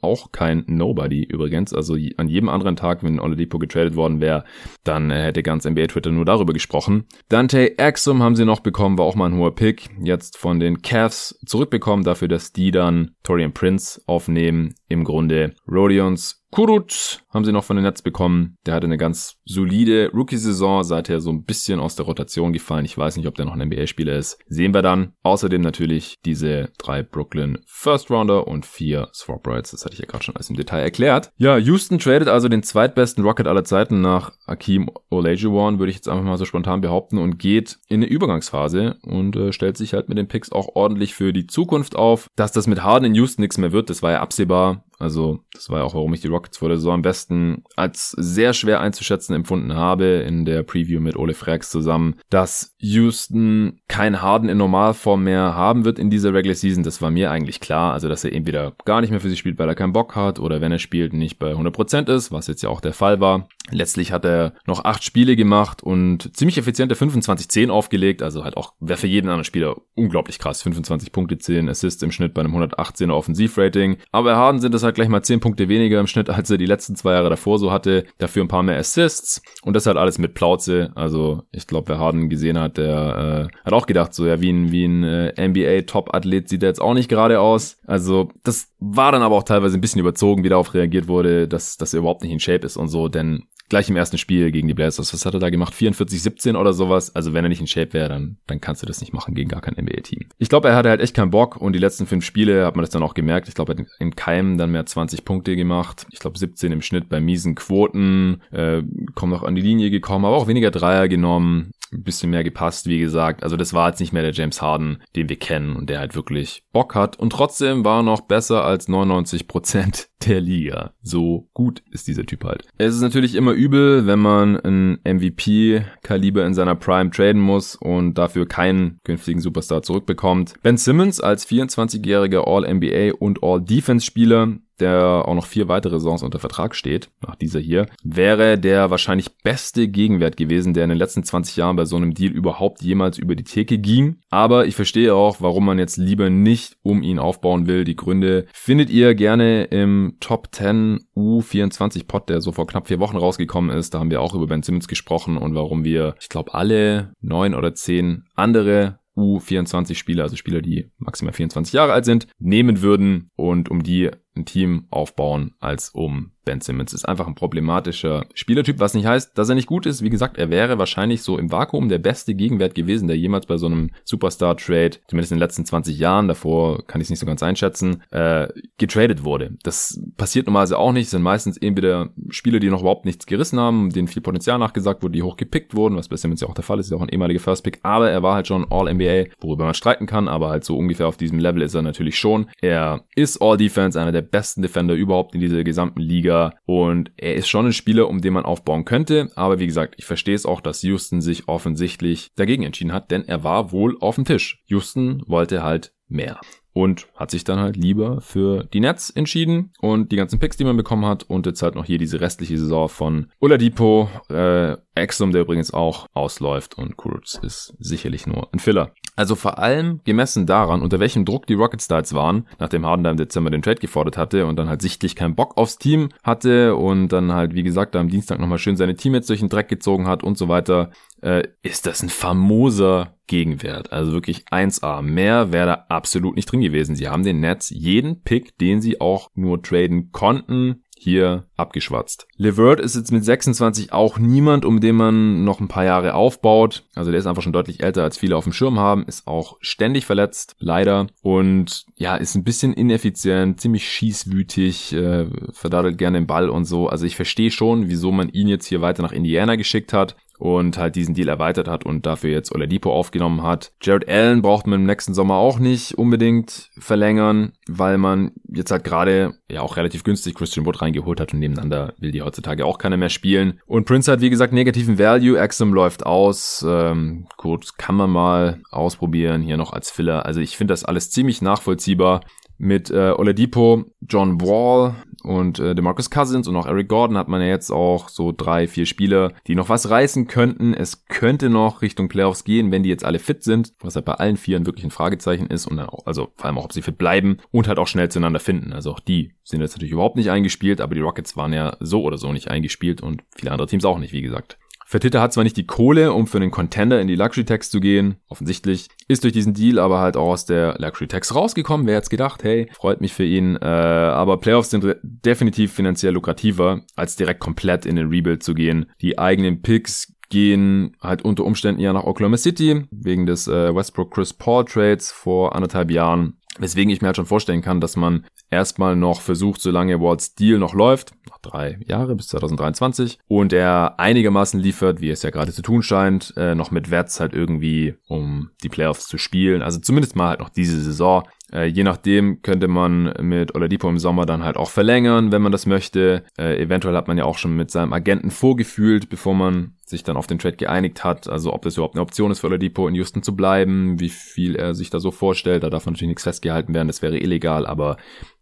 auch kein Nobody übrigens. Also an jedem anderen Tag, wenn Oladipo getradet worden wäre, dann äh, hätte ganz NBA Twitter nur darüber gesprochen. Dante Exum haben sie noch bekommen, war auch mal ein hoher Pick. Jetzt von den Cavs zurückbekommen, dafür, dass die dann Torian Prince aufnehmen. Im Grunde Rodions Kurut haben sie noch von den Nets bekommen. Der hatte eine ganz solide Rookie-Saison, seither so ein bisschen aus der Rotation gefallen. Ich weiß nicht, ob der noch ein NBA-Spieler ist. Sehen wir dann. Außerdem natürlich diese drei Brooklyn First Rounder und vier Swap Rights. Das hatte ich ja gerade schon alles im Detail erklärt. Ja, Houston tradet also den zweitbesten Rocket aller Zeiten nach Akeem Olajuwon, würde ich jetzt einfach mal so spontan behaupten, und geht in eine Übergangsphase und äh, stellt sich halt mit den Picks auch ordentlich für die Zukunft auf. Dass das mit Harden in Houston nichts mehr wird, das war ja absehbar. Also das war ja auch, warum ich die Rockets vor der Saison am besten als sehr schwer einzuschätzen empfunden habe in der Preview mit Ole Frax zusammen, dass Houston kein Harden in Normalform mehr haben wird in dieser Regular Season. Das war mir eigentlich klar. Also dass er entweder gar nicht mehr für sie spielt, weil er keinen Bock hat oder wenn er spielt nicht bei 100% ist, was jetzt ja auch der Fall war. Letztlich hat er noch acht Spiele gemacht und ziemlich effiziente 25-10 aufgelegt. Also halt auch, wäre für jeden anderen Spieler unglaublich krass. 25 Punkte, 10 Assists im Schnitt bei einem 118er Offensivrating. Aber Harden sind es halt gleich mal 10 Punkte weniger im Schnitt, als er die letzten zwei Jahre davor so hatte. Dafür ein paar mehr Assists. Und das halt alles mit Plauze. Also ich glaube, wer Harden gesehen hat, der äh, hat auch gedacht, so ja, wie ein, wie ein äh, NBA-Top-Athlet sieht er jetzt auch nicht gerade aus. Also das war dann aber auch teilweise ein bisschen überzogen, wie darauf reagiert wurde, dass, dass er überhaupt nicht in Shape ist und so. Denn gleich im ersten Spiel gegen die Blazers. Was hat er da gemacht? 44-17 oder sowas. Also wenn er nicht in Shape wäre, dann, dann kannst du das nicht machen gegen gar kein NBA-Team. Ich glaube, er hatte halt echt keinen Bock und die letzten fünf Spiele hat man das dann auch gemerkt. Ich glaube, er hat in Keim dann mehr 20 Punkte gemacht. Ich glaube, 17 im Schnitt bei miesen Quoten. Äh, kommt noch an die Linie gekommen, aber auch weniger Dreier genommen. Ein bisschen mehr gepasst, wie gesagt. Also das war jetzt nicht mehr der James Harden, den wir kennen und der halt wirklich Bock hat. Und trotzdem war er noch besser als 99 Prozent der Liga. So gut ist dieser Typ halt. Es ist natürlich immer übel, wenn man ein MVP-Kaliber in seiner Prime traden muss und dafür keinen künftigen Superstar zurückbekommt. Ben Simmons als 24-jähriger All-NBA und All-Defense-Spieler der auch noch vier weitere Saisons unter Vertrag steht, nach dieser hier, wäre der wahrscheinlich beste Gegenwert gewesen, der in den letzten 20 Jahren bei so einem Deal überhaupt jemals über die Theke ging. Aber ich verstehe auch, warum man jetzt lieber nicht um ihn aufbauen will. Die Gründe findet ihr gerne im Top 10 U24 Pod, der so vor knapp vier Wochen rausgekommen ist. Da haben wir auch über Ben Simmons gesprochen und warum wir, ich glaube, alle neun oder zehn andere U24-Spieler, also Spieler, die maximal 24 Jahre alt sind, nehmen würden und um die ein Team aufbauen, als um Ben Simmons. Ist einfach ein problematischer Spielertyp, was nicht heißt, dass er nicht gut ist. Wie gesagt, er wäre wahrscheinlich so im Vakuum der beste Gegenwert gewesen, der jemals bei so einem Superstar-Trade, zumindest in den letzten 20 Jahren, davor kann ich es nicht so ganz einschätzen, äh, getradet wurde. Das passiert normalerweise auch nicht, sind meistens entweder Spieler, die noch überhaupt nichts gerissen haben, denen viel Potenzial nachgesagt wurde, die hoch gepickt wurden, was bei Simmons ja auch der Fall ist, ist ja auch ein ehemaliger First-Pick, aber er war halt schon All-NBA, worüber man streiten kann, aber halt so ungefähr auf diesem Level ist er natürlich schon. Er ist All-Defense, einer der besten Defender überhaupt in dieser gesamten Liga. Und er ist schon ein Spieler, um den man aufbauen könnte, aber wie gesagt, ich verstehe es auch, dass Houston sich offensichtlich dagegen entschieden hat, denn er war wohl auf dem Tisch. Houston wollte halt mehr und hat sich dann halt lieber für die Nets entschieden und die ganzen Picks, die man bekommen hat und jetzt halt noch hier diese restliche Saison von Oladipo, äh, Exum, der übrigens auch ausläuft und Kurz ist sicherlich nur ein Filler. Also vor allem gemessen daran, unter welchem Druck die Rockets da jetzt waren, nachdem Harden da im Dezember den Trade gefordert hatte und dann halt sichtlich keinen Bock aufs Team hatte und dann halt, wie gesagt, da am Dienstag nochmal schön seine Teammates durch den Dreck gezogen hat und so weiter, äh, ist das ein famoser Gegenwert. Also wirklich 1A. Mehr wäre da absolut nicht drin gewesen. Sie haben den Nets jeden Pick, den sie auch nur traden konnten, hier abgeschwatzt. Levert ist jetzt mit 26 auch niemand, um den man noch ein paar Jahre aufbaut. Also der ist einfach schon deutlich älter, als viele auf dem Schirm haben, ist auch ständig verletzt, leider. Und ja, ist ein bisschen ineffizient, ziemlich schießwütig, äh, verdaddelt gerne den Ball und so. Also ich verstehe schon, wieso man ihn jetzt hier weiter nach Indiana geschickt hat und halt diesen Deal erweitert hat und dafür jetzt Oladipo aufgenommen hat. Jared Allen braucht man im nächsten Sommer auch nicht unbedingt verlängern, weil man jetzt halt gerade ja auch relativ günstig Christian Wood reingeholt hat und nebeneinander will die heutzutage auch keiner mehr spielen. Und Prince hat wie gesagt negativen Value, Axum läuft aus, ähm, gut, kann man mal ausprobieren, hier noch als Filler. Also ich finde das alles ziemlich nachvollziehbar mit äh, Oladipo, John Wall, und äh, DeMarcus Cousins und auch Eric Gordon hat man ja jetzt auch so drei, vier Spieler, die noch was reißen könnten. Es könnte noch Richtung Playoffs gehen, wenn die jetzt alle fit sind, was halt bei allen Vieren wirklich ein Fragezeichen ist und dann auch, also vor allem auch, ob sie fit bleiben und halt auch schnell zueinander finden. Also auch die sind jetzt natürlich überhaupt nicht eingespielt, aber die Rockets waren ja so oder so nicht eingespielt und viele andere Teams auch nicht, wie gesagt. Fertitta hat zwar nicht die Kohle, um für einen Contender in die Luxury Tax zu gehen, offensichtlich, ist durch diesen Deal aber halt auch aus der Luxury Tax rausgekommen. Wer jetzt gedacht, hey, freut mich für ihn. Äh, aber Playoffs sind definitiv finanziell lukrativer, als direkt komplett in den Rebuild zu gehen. Die eigenen Picks gehen halt unter Umständen ja nach Oklahoma City wegen des äh, Westbrook Chris Paul Trades vor anderthalb Jahren. Weswegen ich mir halt schon vorstellen kann, dass man erstmal noch versucht, solange Walt's Deal noch läuft, noch drei Jahre bis 2023, und er einigermaßen liefert, wie es ja gerade zu tun scheint, äh, noch mit Werts halt irgendwie, um die Playoffs zu spielen. Also zumindest mal halt noch diese Saison. Äh, je nachdem könnte man mit Oladipo im Sommer dann halt auch verlängern, wenn man das möchte. Äh, eventuell hat man ja auch schon mit seinem Agenten vorgefühlt, bevor man sich dann auf den Trade geeinigt hat. Also ob das überhaupt eine Option ist für Oladipo in Houston zu bleiben, wie viel er sich da so vorstellt. Da darf natürlich nichts festgehalten werden, das wäre illegal, aber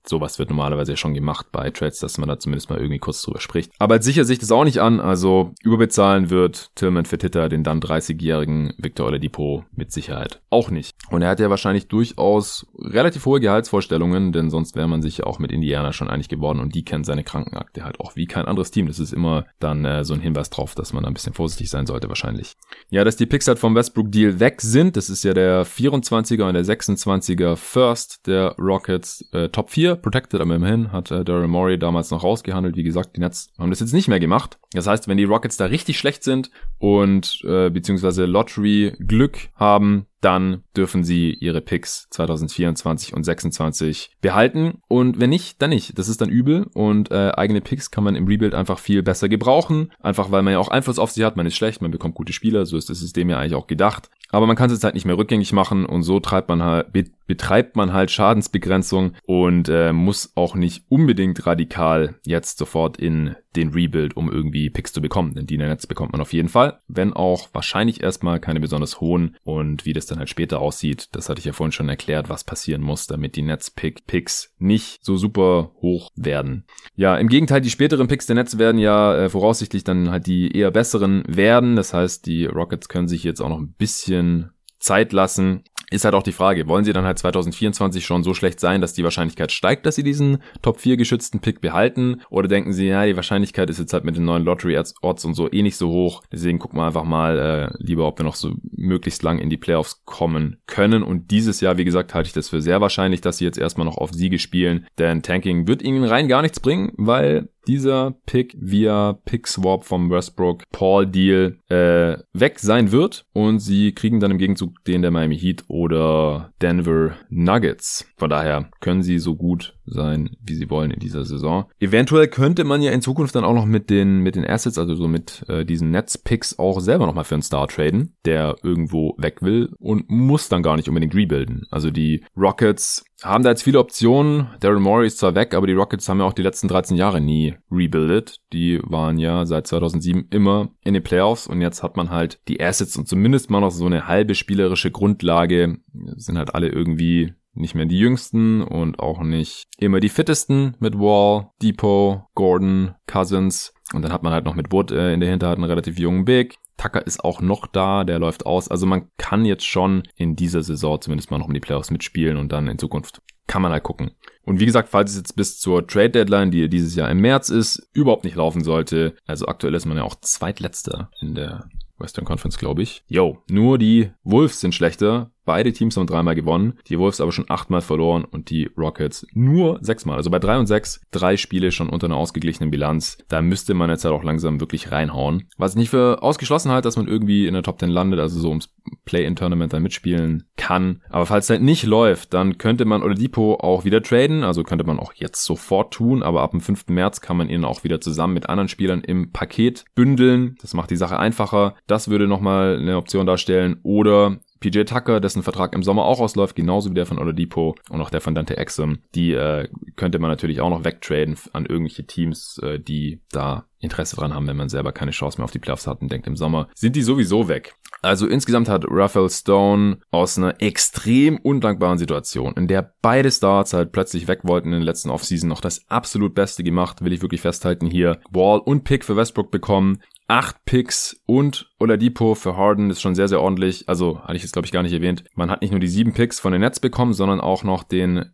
sowas wird normalerweise schon gemacht bei Trades, dass man da zumindest mal irgendwie kurz drüber spricht. Aber als sicher sich das auch nicht an. Also überbezahlen wird Tillman Fertitta den dann 30-jährigen Victor Oladipo mit Sicherheit auch nicht. Und er hat ja wahrscheinlich durchaus relativ hohe Gehaltsvorstellungen, denn sonst wäre man sich ja auch mit Indiana schon einig geworden und die kennen seine Krankenakte halt auch wie kein anderes Team. Das ist immer dann äh, so ein Hinweis drauf, dass man da ein bisschen vorsichtig sein sollte wahrscheinlich. Ja, dass die Picks halt vom Westbrook Deal weg sind, das ist ja der 24er und der 26er First der Rockets äh, Top 4 protected, aber immerhin hat äh, Daryl Morey damals noch rausgehandelt. Wie gesagt, die Nets haben das jetzt nicht mehr gemacht. Das heißt, wenn die Rockets da richtig schlecht sind und äh, beziehungsweise Lottery Glück haben, dann dürfen sie ihre Picks 2024 und 26 behalten. Und wenn nicht, dann nicht. Das ist dann übel und äh, eigene Picks kann man im Rebuild einfach viel besser gebrauchen. Einfach weil man ja auch Einfluss auf sie hat. Man ist schlecht, man bekommt gute Spieler. So ist das System ja eigentlich auch gedacht. Aber man kann es jetzt halt nicht mehr rückgängig machen und so treibt man halt, betreibt man halt Schadensbegrenzung und äh, muss auch nicht unbedingt radikal jetzt sofort in den Rebuild, um irgendwie Picks zu bekommen. Denn die Nets bekommt man auf jeden Fall, wenn auch wahrscheinlich erstmal keine besonders hohen. Und wie das dann halt später aussieht, das hatte ich ja vorhin schon erklärt, was passieren muss, damit die Nets Pick Picks nicht so super hoch werden. Ja, im Gegenteil, die späteren Picks der Nets werden ja äh, voraussichtlich dann halt die eher besseren werden. Das heißt, die Rockets können sich jetzt auch noch ein bisschen Zeit lassen, ist halt auch die Frage, wollen sie dann halt 2024 schon so schlecht sein, dass die Wahrscheinlichkeit steigt, dass sie diesen Top 4 geschützten Pick behalten? Oder denken sie, ja, die Wahrscheinlichkeit ist jetzt halt mit den neuen Lottery-Odds und so eh nicht so hoch. Deswegen gucken wir einfach mal äh, lieber, ob wir noch so möglichst lang in die Playoffs kommen können. Und dieses Jahr, wie gesagt, halte ich das für sehr wahrscheinlich, dass sie jetzt erstmal noch auf Siege spielen. Denn Tanking wird ihnen rein gar nichts bringen, weil dieser Pick via Pick-Swap vom Westbrook-Paul-Deal äh, weg sein wird und sie kriegen dann im Gegenzug den der Miami Heat oder Denver Nuggets. Von daher können sie so gut sein, wie sie wollen in dieser Saison. Eventuell könnte man ja in Zukunft dann auch noch mit den, mit den Assets, also so mit äh, diesen Netz-Picks auch selber nochmal für einen Star traden, der irgendwo weg will und muss dann gar nicht unbedingt rebuilden. Also die Rockets haben da jetzt viele Optionen. Daryl Morey ist zwar weg, aber die Rockets haben ja auch die letzten 13 Jahre nie rebuildet. Die waren ja seit 2007 immer in den Playoffs und jetzt hat man halt die Assets und zumindest mal noch so eine halbe spielerische Grundlage. Sind halt alle irgendwie nicht mehr die jüngsten und auch nicht immer die fittesten mit Wall, Depot, Gordon, Cousins. Und dann hat man halt noch mit Wood äh, in der Hinterhand einen relativ jungen Big. Tucker ist auch noch da, der läuft aus. Also man kann jetzt schon in dieser Saison zumindest mal noch um die Playoffs mitspielen und dann in Zukunft kann man halt gucken. Und wie gesagt, falls es jetzt bis zur Trade Deadline, die dieses Jahr im März ist, überhaupt nicht laufen sollte, also aktuell ist man ja auch zweitletzter in der Western Conference, glaube ich. Yo, nur die Wolves sind schlechter. Beide Teams haben dreimal gewonnen, die Wolves aber schon achtmal verloren und die Rockets nur sechsmal. Also bei drei und sechs, drei Spiele schon unter einer ausgeglichenen Bilanz. Da müsste man jetzt halt auch langsam wirklich reinhauen. Was ich nicht für ausgeschlossen halte, dass man irgendwie in der Top 10 landet, also so ums Play-in-Tournament dann mitspielen kann. Aber falls es halt nicht läuft, dann könnte man Oladipo auch wieder traden. Also könnte man auch jetzt sofort tun, aber ab dem 5. März kann man ihn auch wieder zusammen mit anderen Spielern im Paket bündeln. Das macht die Sache einfacher. Das würde nochmal eine Option darstellen. Oder PJ Tucker, dessen Vertrag im Sommer auch ausläuft, genauso wie der von Oladipo und auch der von Dante Exum. Die äh, könnte man natürlich auch noch wegtraden an irgendwelche Teams, äh, die da Interesse dran haben, wenn man selber keine Chance mehr auf die Playoffs hat und denkt im Sommer, sind die sowieso weg. Also insgesamt hat Raphael Stone aus einer extrem undankbaren Situation, in der beide Stars halt plötzlich weg wollten in den letzten Offseason, noch das absolut Beste gemacht, will ich wirklich festhalten hier. Wall und Pick für Westbrook bekommen, acht Picks und Oladipo für Harden ist schon sehr, sehr ordentlich. Also hatte ich jetzt, glaube ich, gar nicht erwähnt. Man hat nicht nur die sieben Picks von den Nets bekommen, sondern auch noch den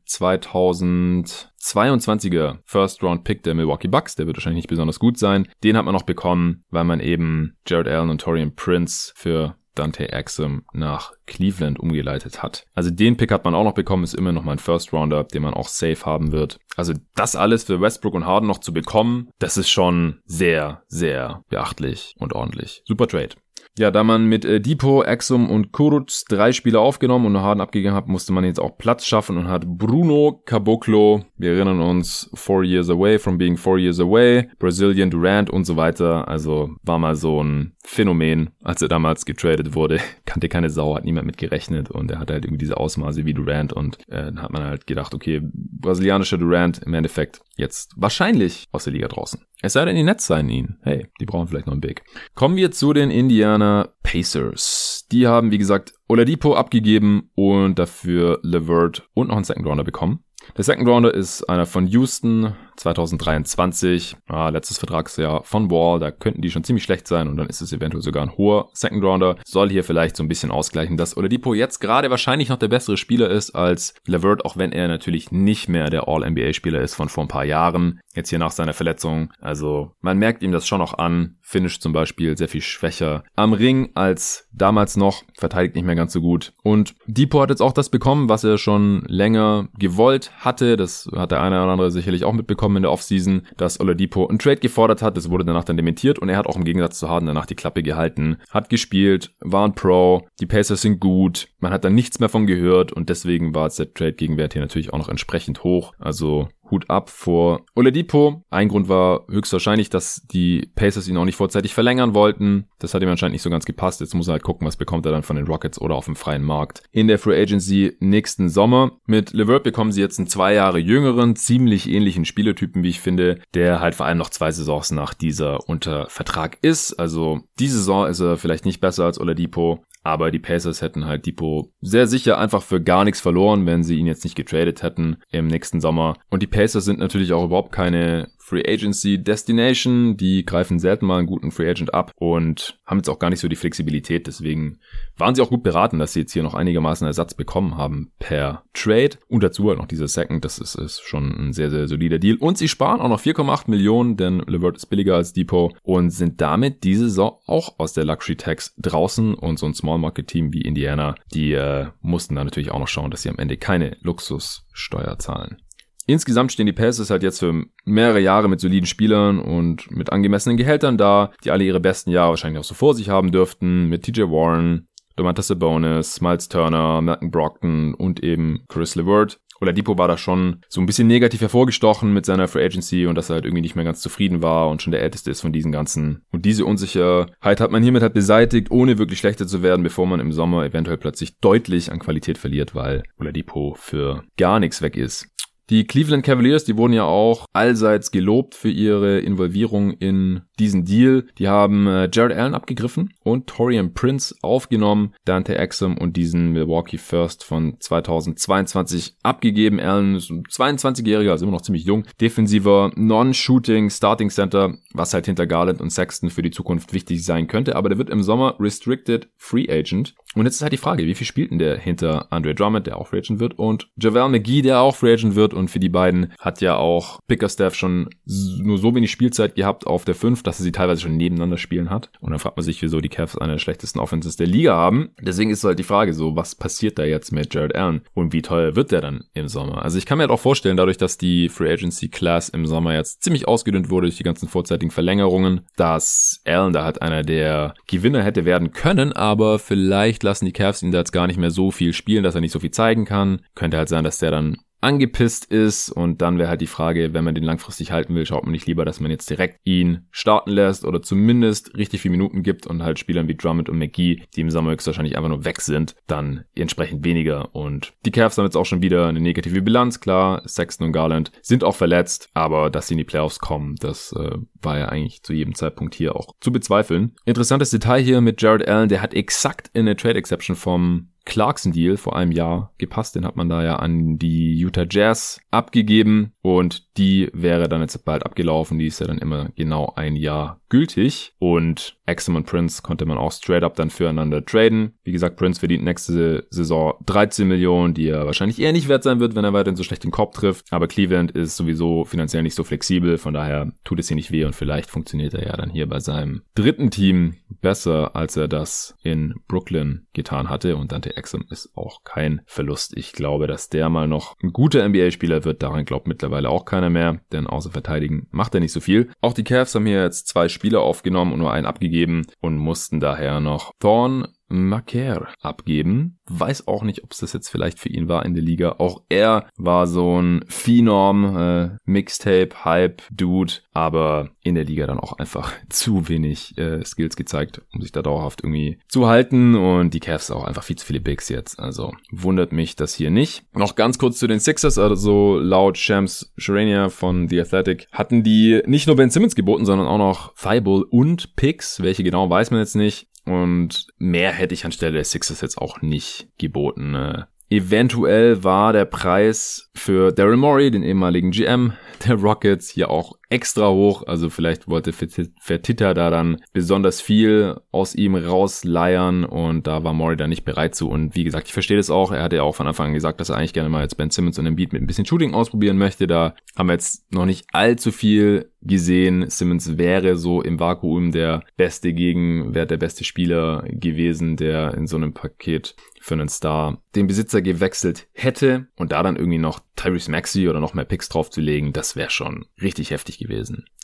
2022er First Round Pick der Milwaukee Bucks. Der wird wahrscheinlich nicht besonders gut sein. Den hat man noch bekommen, weil man eben Jared Allen und Torian Prince für Dante Exum nach Cleveland umgeleitet hat. Also den Pick hat man auch noch bekommen, ist immer noch mal ein First Rounder, den man auch safe haben wird. Also das alles für Westbrook und Harden noch zu bekommen, das ist schon sehr, sehr beachtlich und ordentlich. Super Trade. Ja, da man mit äh, Depot, Exum und Kurutz drei Spieler aufgenommen und Harden abgegeben hat, musste man jetzt auch Platz schaffen und hat Bruno Caboclo, wir erinnern uns, four years away from being four years away, Brazilian Durant und so weiter. Also war mal so ein Phänomen, als er damals getradet wurde. Kannte keine Sau, hat niemand mit gerechnet und er hatte halt irgendwie diese Ausmaße wie Durant und äh, dann hat man halt gedacht, okay, brasilianischer Durant im Endeffekt jetzt wahrscheinlich aus der Liga draußen. Es sei denn, die Nets seien ihn. Hey, die brauchen vielleicht noch einen Big. Kommen wir zu den Indiana Pacers. Die haben, wie gesagt, Oladipo abgegeben und dafür Levert und noch einen Second Rounder bekommen. Der Second Rounder ist einer von Houston, 2023. Ah, letztes Vertragsjahr von Wall, da könnten die schon ziemlich schlecht sein und dann ist es eventuell sogar ein hoher Second Rounder. Soll hier vielleicht so ein bisschen ausgleichen, dass Oladipo jetzt gerade wahrscheinlich noch der bessere Spieler ist als Levert, auch wenn er natürlich nicht mehr der All-NBA-Spieler ist von vor ein paar Jahren. Jetzt hier nach seiner Verletzung. Also man merkt ihm das schon noch an. Finish zum Beispiel sehr viel schwächer am Ring als damals noch, verteidigt nicht mehr ganz so gut. Und Depot hat jetzt auch das bekommen, was er schon länger gewollt hatte. Das hat der eine oder andere sicherlich auch mitbekommen in der Offseason, dass Oladipo einen Trade gefordert hat. Das wurde danach dann dementiert und er hat auch im Gegensatz zu Harden danach die Klappe gehalten, hat gespielt, war ein Pro, die Pacers sind gut, man hat dann nichts mehr von gehört und deswegen war jetzt der Trade-Gegenwert hier natürlich auch noch entsprechend hoch. Also Hut ab vor Oladipo. Ein Grund war höchstwahrscheinlich, dass die Pacers ihn auch nicht vorzeitig verlängern wollten. Das hat ihm anscheinend nicht so ganz gepasst. Jetzt muss er halt gucken, was bekommt er dann von den Rockets oder auf dem freien Markt. In der Free Agency nächsten Sommer. Mit LeVert bekommen sie jetzt einen zwei Jahre jüngeren, ziemlich ähnlichen Spielertypen, wie ich finde, der halt vor allem noch zwei Saisons nach dieser unter Vertrag ist. Also die Saison ist er vielleicht nicht besser als Oladipo, aber die Pacers hätten halt Depot sehr sicher einfach für gar nichts verloren, wenn sie ihn jetzt nicht getradet hätten im nächsten Sommer. Und die Pacers sind natürlich auch überhaupt keine Free Agency Destination. Die greifen selten mal einen guten Free Agent ab und haben jetzt auch gar nicht so die Flexibilität. Deswegen waren sie auch gut beraten, dass sie jetzt hier noch einigermaßen Ersatz bekommen haben per Trade. Und dazu halt noch dieser Second. Das ist, ist schon ein sehr, sehr solider Deal. Und sie sparen auch noch 4,8 Millionen, denn LeVert ist billiger als Depot und sind damit diese Saison auch aus der Luxury Tax draußen. Und so ein Small Market Team wie Indiana, die äh, mussten da natürlich auch noch schauen, dass sie am Ende keine Luxussteuer zahlen. Insgesamt stehen die Pacers halt jetzt für mehrere Jahre mit soliden Spielern und mit angemessenen Gehältern da, die alle ihre besten Jahre wahrscheinlich auch so vor sich haben dürften, mit TJ Warren, Domantas Sabonis, Miles Turner, Malcolm Brockton und eben Chris LeVert. Oladipo war da schon so ein bisschen negativ hervorgestochen mit seiner Free Agency und dass er halt irgendwie nicht mehr ganz zufrieden war und schon der älteste ist von diesen ganzen. Und diese Unsicherheit hat man hiermit halt beseitigt, ohne wirklich schlechter zu werden, bevor man im Sommer eventuell plötzlich deutlich an Qualität verliert, weil Oladipo für gar nichts weg ist. Die Cleveland Cavaliers, die wurden ja auch allseits gelobt für ihre Involvierung in diesen Deal. Die haben äh, Jared Allen abgegriffen und Torian Prince aufgenommen, Dante Exum und diesen Milwaukee First von 2022 abgegeben. Allen ist ein 22-Jähriger, also immer noch ziemlich jung, defensiver Non-Shooting Starting Center, was halt hinter Garland und Sexton für die Zukunft wichtig sein könnte. Aber der wird im Sommer Restricted Free Agent. Und jetzt ist halt die Frage, wie viel spielt denn der hinter Andre Drummond, der auch Free Agent wird, und JaVale McGee, der auch Free Agent wird und für die beiden hat ja auch Pickerstaff schon nur so wenig Spielzeit gehabt auf der 5, dass sie teilweise schon nebeneinander spielen hat. Und dann fragt man sich, wieso die Cavs eine der schlechtesten Offenses der Liga haben. Deswegen ist halt die Frage so, was passiert da jetzt mit Jared Allen und wie teuer wird der dann im Sommer? Also ich kann mir halt auch vorstellen, dadurch, dass die Free Agency Class im Sommer jetzt ziemlich ausgedünnt wurde durch die ganzen vorzeitigen Verlängerungen, dass Allen da halt einer der Gewinner hätte werden können, aber vielleicht lassen die Cavs ihn da jetzt gar nicht mehr so viel spielen, dass er nicht so viel zeigen kann. Könnte halt sein, dass der dann angepisst ist. Und dann wäre halt die Frage, wenn man den langfristig halten will, schaut man nicht lieber, dass man jetzt direkt ihn starten lässt oder zumindest richtig viele Minuten gibt und halt Spielern wie Drummond und McGee, die im Sommer höchstwahrscheinlich einfach nur weg sind, dann entsprechend weniger. Und die Cavs haben jetzt auch schon wieder eine negative Bilanz, klar, Sexton und Garland sind auch verletzt, aber dass sie in die Playoffs kommen, das äh, war ja eigentlich zu jedem Zeitpunkt hier auch zu bezweifeln. Interessantes Detail hier mit Jared Allen, der hat exakt in der Trade Exception vom Clarkson-Deal vor einem Jahr gepasst. Den hat man da ja an die Utah Jazz abgegeben und die wäre dann jetzt bald abgelaufen. Die ist ja dann immer genau ein Jahr gültig und Exum und Prince konnte man auch straight up dann füreinander traden. Wie gesagt, Prince verdient nächste Saison 13 Millionen, die er wahrscheinlich eher nicht wert sein wird, wenn er weiterhin so schlecht den Korb trifft. Aber Cleveland ist sowieso finanziell nicht so flexibel, von daher tut es hier nicht weh und vielleicht funktioniert er ja dann hier bei seinem dritten Team besser, als er das in Brooklyn getan hatte und Dante Exum ist auch kein Verlust. Ich glaube, dass der mal noch ein guter NBA-Spieler wird. Daran glaubt mittlerweile auch keiner mehr, denn außer verteidigen macht er nicht so viel. Auch die Cavs haben hier jetzt zwei Spieler aufgenommen und nur einen abgegeben und mussten daher noch Thorn Macaire abgeben. Weiß auch nicht, ob es das jetzt vielleicht für ihn war in der Liga. Auch er war so ein Phenom, äh, Mixtape, Hype, Dude, aber in der Liga dann auch einfach zu wenig äh, Skills gezeigt, um sich da dauerhaft irgendwie zu halten. Und die Cavs auch einfach viel zu viele Bigs jetzt. Also wundert mich das hier nicht. Noch ganz kurz zu den Sixers, also laut Shams Sharania von The Athletic hatten die nicht nur Ben Simmons geboten, sondern auch noch Thibault und Picks. Welche genau weiß man jetzt nicht. Und mehr hätte ich anstelle der Sixers jetzt auch nicht geboten. Ne? Eventuell war der Preis für Daryl Morey, den ehemaligen GM der Rockets, hier auch extra hoch. Also vielleicht wollte Fertitta da dann besonders viel aus ihm rausleiern und da war Murray da nicht bereit zu. Und wie gesagt, ich verstehe das auch. Er hatte ja auch von Anfang an gesagt, dass er eigentlich gerne mal jetzt Ben Simmons und Embiid mit ein bisschen Shooting ausprobieren möchte. Da haben wir jetzt noch nicht allzu viel gesehen. Simmons wäre so im Vakuum der beste Gegenwert, der beste Spieler gewesen, der in so einem Paket für einen Star den Besitzer gewechselt hätte und da dann irgendwie noch Tyrese Maxey oder noch mehr Picks draufzulegen, das wäre schon richtig heftig gewesen.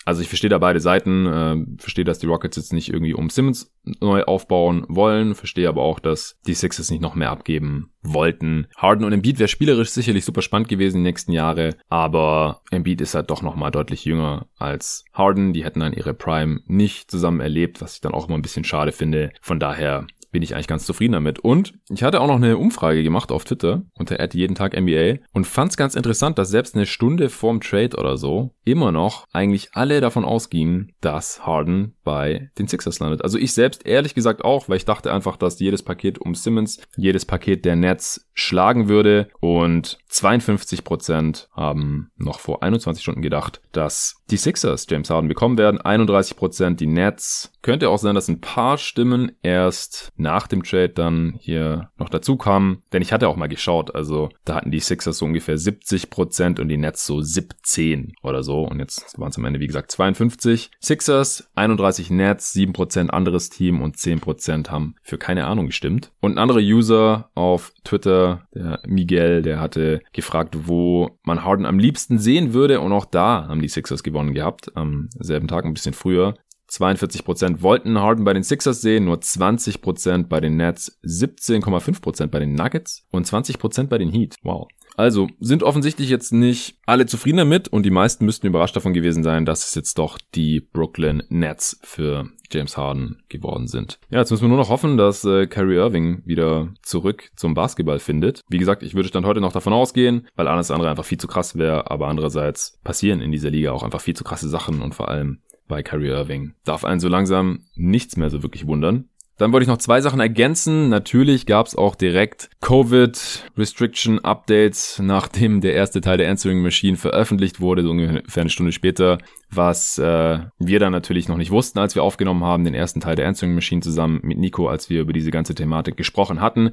Also ich verstehe da beide Seiten, äh, verstehe, dass die Rockets jetzt nicht irgendwie um Simmons neu aufbauen wollen, verstehe aber auch, dass die Sixers nicht noch mehr abgeben wollten. Harden und Embiid wäre spielerisch sicherlich super spannend gewesen die nächsten Jahre, aber Embiid ist halt doch nochmal deutlich jünger als Harden. Die hätten dann ihre Prime nicht zusammen erlebt, was ich dann auch immer ein bisschen schade finde. Von daher bin ich eigentlich ganz zufrieden damit. Und ich hatte auch noch eine Umfrage gemacht auf Twitter unter Ad jeden Tag NBA und fand es ganz interessant, dass selbst eine Stunde vorm Trade oder so immer noch eigentlich alle davon ausgingen, dass Harden bei den Sixers landet. Also ich selbst ehrlich gesagt auch, weil ich dachte einfach, dass jedes Paket um Simmons, jedes Paket der Nets schlagen würde und 52 Prozent haben noch vor 21 Stunden gedacht, dass die Sixers James Harden bekommen werden. 31 Prozent die Nets. Könnte auch sein, dass ein paar Stimmen erst nach dem Trade dann hier noch dazu kamen. Denn ich hatte auch mal geschaut. Also da hatten die Sixers so ungefähr 70 Prozent und die Nets so 17 oder so. Und jetzt waren es am Ende, wie gesagt, 52 Sixers, 31 Nets, 7 Prozent anderes Team und 10 Prozent haben für keine Ahnung gestimmt. Und ein anderer User auf Twitter, der Miguel, der hatte gefragt, wo man Harden am liebsten sehen würde. Und auch da haben die Sixers gewonnen gehabt, am selben Tag, ein bisschen früher. 42% wollten Harden bei den Sixers sehen, nur 20% bei den Nets, 17,5% bei den Nuggets und 20% bei den Heat. Wow. Also sind offensichtlich jetzt nicht alle zufrieden damit und die meisten müssten überrascht davon gewesen sein, dass es jetzt doch die Brooklyn Nets für James Harden geworden sind. Ja, jetzt müssen wir nur noch hoffen, dass äh, Kyrie Irving wieder zurück zum Basketball findet. Wie gesagt, ich würde Stand heute noch davon ausgehen, weil alles andere einfach viel zu krass wäre, aber andererseits passieren in dieser Liga auch einfach viel zu krasse Sachen und vor allem bei Kyrie Irving darf einen so langsam nichts mehr so wirklich wundern. Dann wollte ich noch zwei Sachen ergänzen. Natürlich gab es auch direkt Covid-Restriction-Updates, nachdem der erste Teil der Answering Machine veröffentlicht wurde, so ungefähr eine Stunde später, was äh, wir dann natürlich noch nicht wussten, als wir aufgenommen haben, den ersten Teil der Answering Machine zusammen mit Nico, als wir über diese ganze Thematik gesprochen hatten.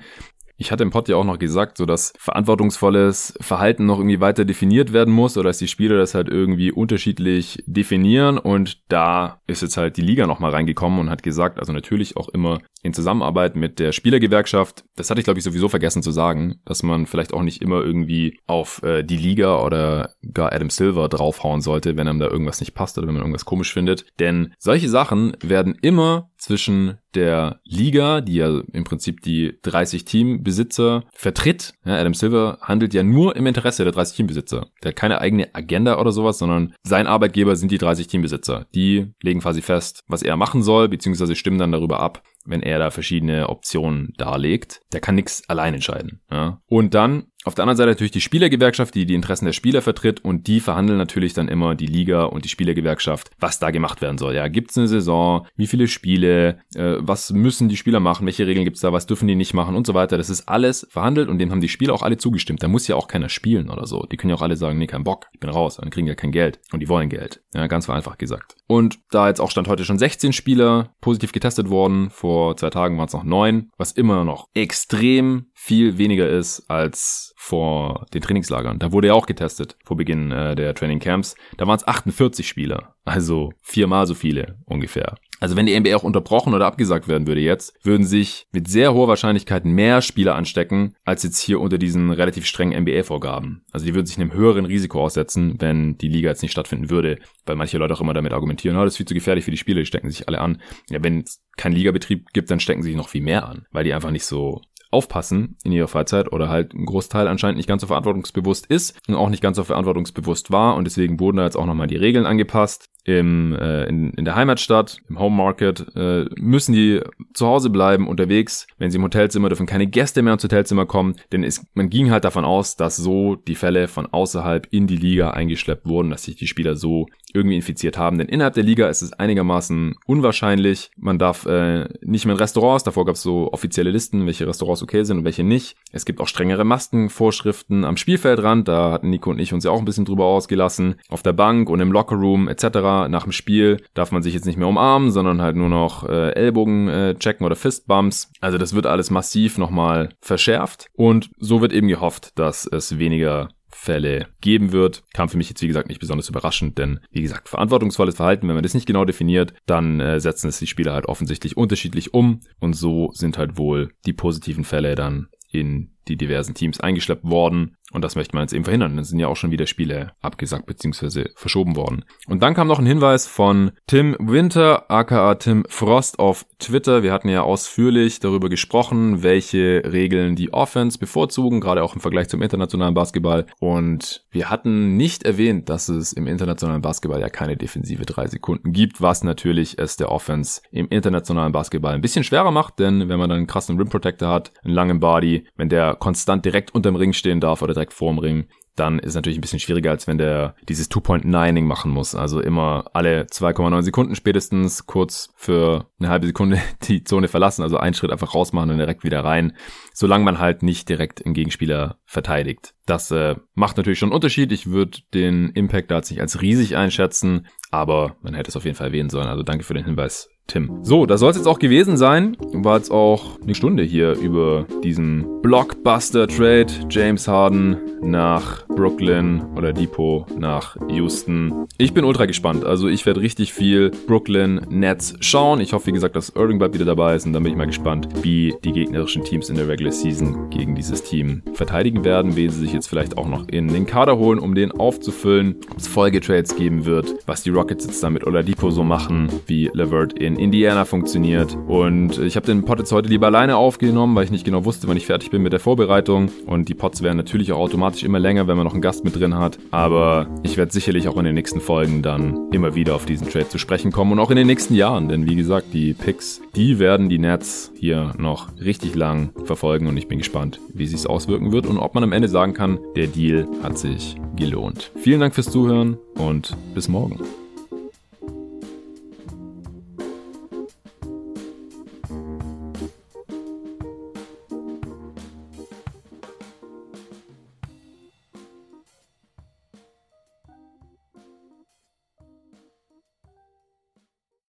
Ich hatte im Pod ja auch noch gesagt, so dass verantwortungsvolles Verhalten noch irgendwie weiter definiert werden muss oder dass die Spieler das halt irgendwie unterschiedlich definieren. Und da ist jetzt halt die Liga nochmal reingekommen und hat gesagt, also natürlich auch immer in Zusammenarbeit mit der Spielergewerkschaft, das hatte ich glaube ich sowieso vergessen zu sagen, dass man vielleicht auch nicht immer irgendwie auf äh, die Liga oder gar Adam Silver draufhauen sollte, wenn einem da irgendwas nicht passt oder wenn man irgendwas komisch findet, denn solche Sachen werden immer zwischen der Liga, die ja im Prinzip die 30 Teambesitzer vertritt. Ja, Adam Silver handelt ja nur im Interesse der 30 Teambesitzer. Der hat keine eigene Agenda oder sowas, sondern sein Arbeitgeber sind die 30 Teambesitzer. Die legen quasi fest, was er machen soll, beziehungsweise stimmen dann darüber ab, wenn er da verschiedene Optionen darlegt. Der kann nichts allein entscheiden. Ja. Und dann auf der anderen Seite natürlich die Spielergewerkschaft, die die Interessen der Spieler vertritt und die verhandeln natürlich dann immer die Liga und die Spielergewerkschaft, was da gemacht werden soll. Ja, gibt's eine Saison? Wie viele Spiele? Äh, was müssen die Spieler machen? Welche Regeln gibt's da? Was dürfen die nicht machen? Und so weiter. Das ist alles verhandelt und dem haben die Spieler auch alle zugestimmt. Da muss ja auch keiner spielen oder so. Die können ja auch alle sagen, nee, kein Bock, ich bin raus. Dann kriegen ja kein Geld und die wollen Geld. Ja, ganz vereinfacht gesagt. Und da jetzt auch stand heute schon 16 Spieler positiv getestet worden, vor zwei Tagen waren es noch neun, was immer noch extrem viel weniger ist als vor den Trainingslagern. Da wurde ja auch getestet vor Beginn äh, der Training Camps. Da waren es 48 Spieler, also viermal so viele ungefähr. Also wenn die NBA auch unterbrochen oder abgesagt werden würde jetzt, würden sich mit sehr hoher Wahrscheinlichkeit mehr Spieler anstecken, als jetzt hier unter diesen relativ strengen NBA-Vorgaben. Also die würden sich einem höheren Risiko aussetzen, wenn die Liga jetzt nicht stattfinden würde, weil manche Leute auch immer damit argumentieren, oh, das ist viel zu gefährlich für die Spieler, die stecken sich alle an. Ja, wenn es keinen Ligabetrieb gibt, dann stecken sich noch viel mehr an, weil die einfach nicht so aufpassen in ihrer Freizeit oder halt ein Großteil anscheinend nicht ganz so verantwortungsbewusst ist und auch nicht ganz so verantwortungsbewusst war und deswegen wurden da jetzt auch nochmal die Regeln angepasst im, äh, in, in der Heimatstadt, im Home Market, äh, müssen die zu Hause bleiben, unterwegs. Wenn sie im Hotelzimmer dürfen keine Gäste mehr ins Hotelzimmer kommen, denn es, man ging halt davon aus, dass so die Fälle von außerhalb in die Liga eingeschleppt wurden, dass sich die Spieler so irgendwie infiziert haben. Denn innerhalb der Liga ist es einigermaßen unwahrscheinlich. Man darf äh, nicht mehr in Restaurants, davor gab es so offizielle Listen, welche Restaurants durchaus okay sind und welche nicht. Es gibt auch strengere Maskenvorschriften am Spielfeldrand, da hatten Nico und ich uns ja auch ein bisschen drüber ausgelassen. Auf der Bank und im Lockerroom etc. Nach dem Spiel darf man sich jetzt nicht mehr umarmen, sondern halt nur noch äh, Ellbogen äh, checken oder Fistbumps. Also das wird alles massiv nochmal verschärft und so wird eben gehofft, dass es weniger Fälle geben wird. Kam für mich jetzt, wie gesagt, nicht besonders überraschend, denn, wie gesagt, verantwortungsvolles Verhalten, wenn man das nicht genau definiert, dann äh, setzen es die Spieler halt offensichtlich unterschiedlich um und so sind halt wohl die positiven Fälle dann in die diversen Teams eingeschleppt worden. Und das möchte man jetzt eben verhindern. Dann sind ja auch schon wieder Spiele abgesagt bzw. verschoben worden. Und dann kam noch ein Hinweis von Tim Winter, aka Tim Frost auf Twitter. Wir hatten ja ausführlich darüber gesprochen, welche Regeln die Offense bevorzugen, gerade auch im Vergleich zum internationalen Basketball. Und wir hatten nicht erwähnt, dass es im internationalen Basketball ja keine defensive drei Sekunden gibt, was natürlich es der Offense im internationalen Basketball ein bisschen schwerer macht, denn wenn man dann einen krassen Rim Protector hat, einen langen Body, wenn der konstant direkt unterm Ring stehen darf oder direkt vorm Ring, dann ist natürlich ein bisschen schwieriger, als wenn der dieses Two-Point-Nining machen muss. Also immer alle 2,9 Sekunden spätestens kurz für eine halbe Sekunde die Zone verlassen, also einen Schritt einfach rausmachen und direkt wieder rein, solange man halt nicht direkt den Gegenspieler verteidigt. Das äh, macht natürlich schon einen Unterschied. Ich würde den Impact da jetzt nicht als riesig einschätzen, aber man hätte es auf jeden Fall erwähnen sollen. Also danke für den Hinweis, Tim. So, das soll es jetzt auch gewesen sein. War jetzt auch eine Stunde hier über diesen Blockbuster-Trade. James Harden nach Brooklyn oder Depot nach Houston. Ich bin ultra gespannt. Also ich werde richtig viel Brooklyn Nets schauen. Ich hoffe, wie gesagt, dass Irving bald wieder dabei ist und dann bin ich mal gespannt, wie die gegnerischen Teams in der Regular Season gegen dieses Team verteidigen werden, wen sie sich jetzt vielleicht auch noch in den Kader holen, um den aufzufüllen, ob es Folgetrades geben wird, was die Rockets jetzt damit oder Depot so machen, wie Levert in Indiana funktioniert. Und ich habe den Pod jetzt heute lieber alleine aufgenommen, weil ich nicht genau wusste, wann ich fertig bin mit der Vorbereitung. Und die Pods werden natürlich auch automatisch immer länger, wenn man noch einen Gast mit drin hat. Aber ich werde sicherlich auch in den nächsten Folgen dann immer wieder auf diesen Trade zu sprechen kommen und auch in den nächsten Jahren. Denn wie gesagt, die Picks, die werden die Nets hier noch richtig lang verfolgen und ich bin gespannt, wie sich es auswirken wird und ob man am Ende sagen kann, der Deal hat sich gelohnt. Vielen Dank fürs Zuhören und bis morgen.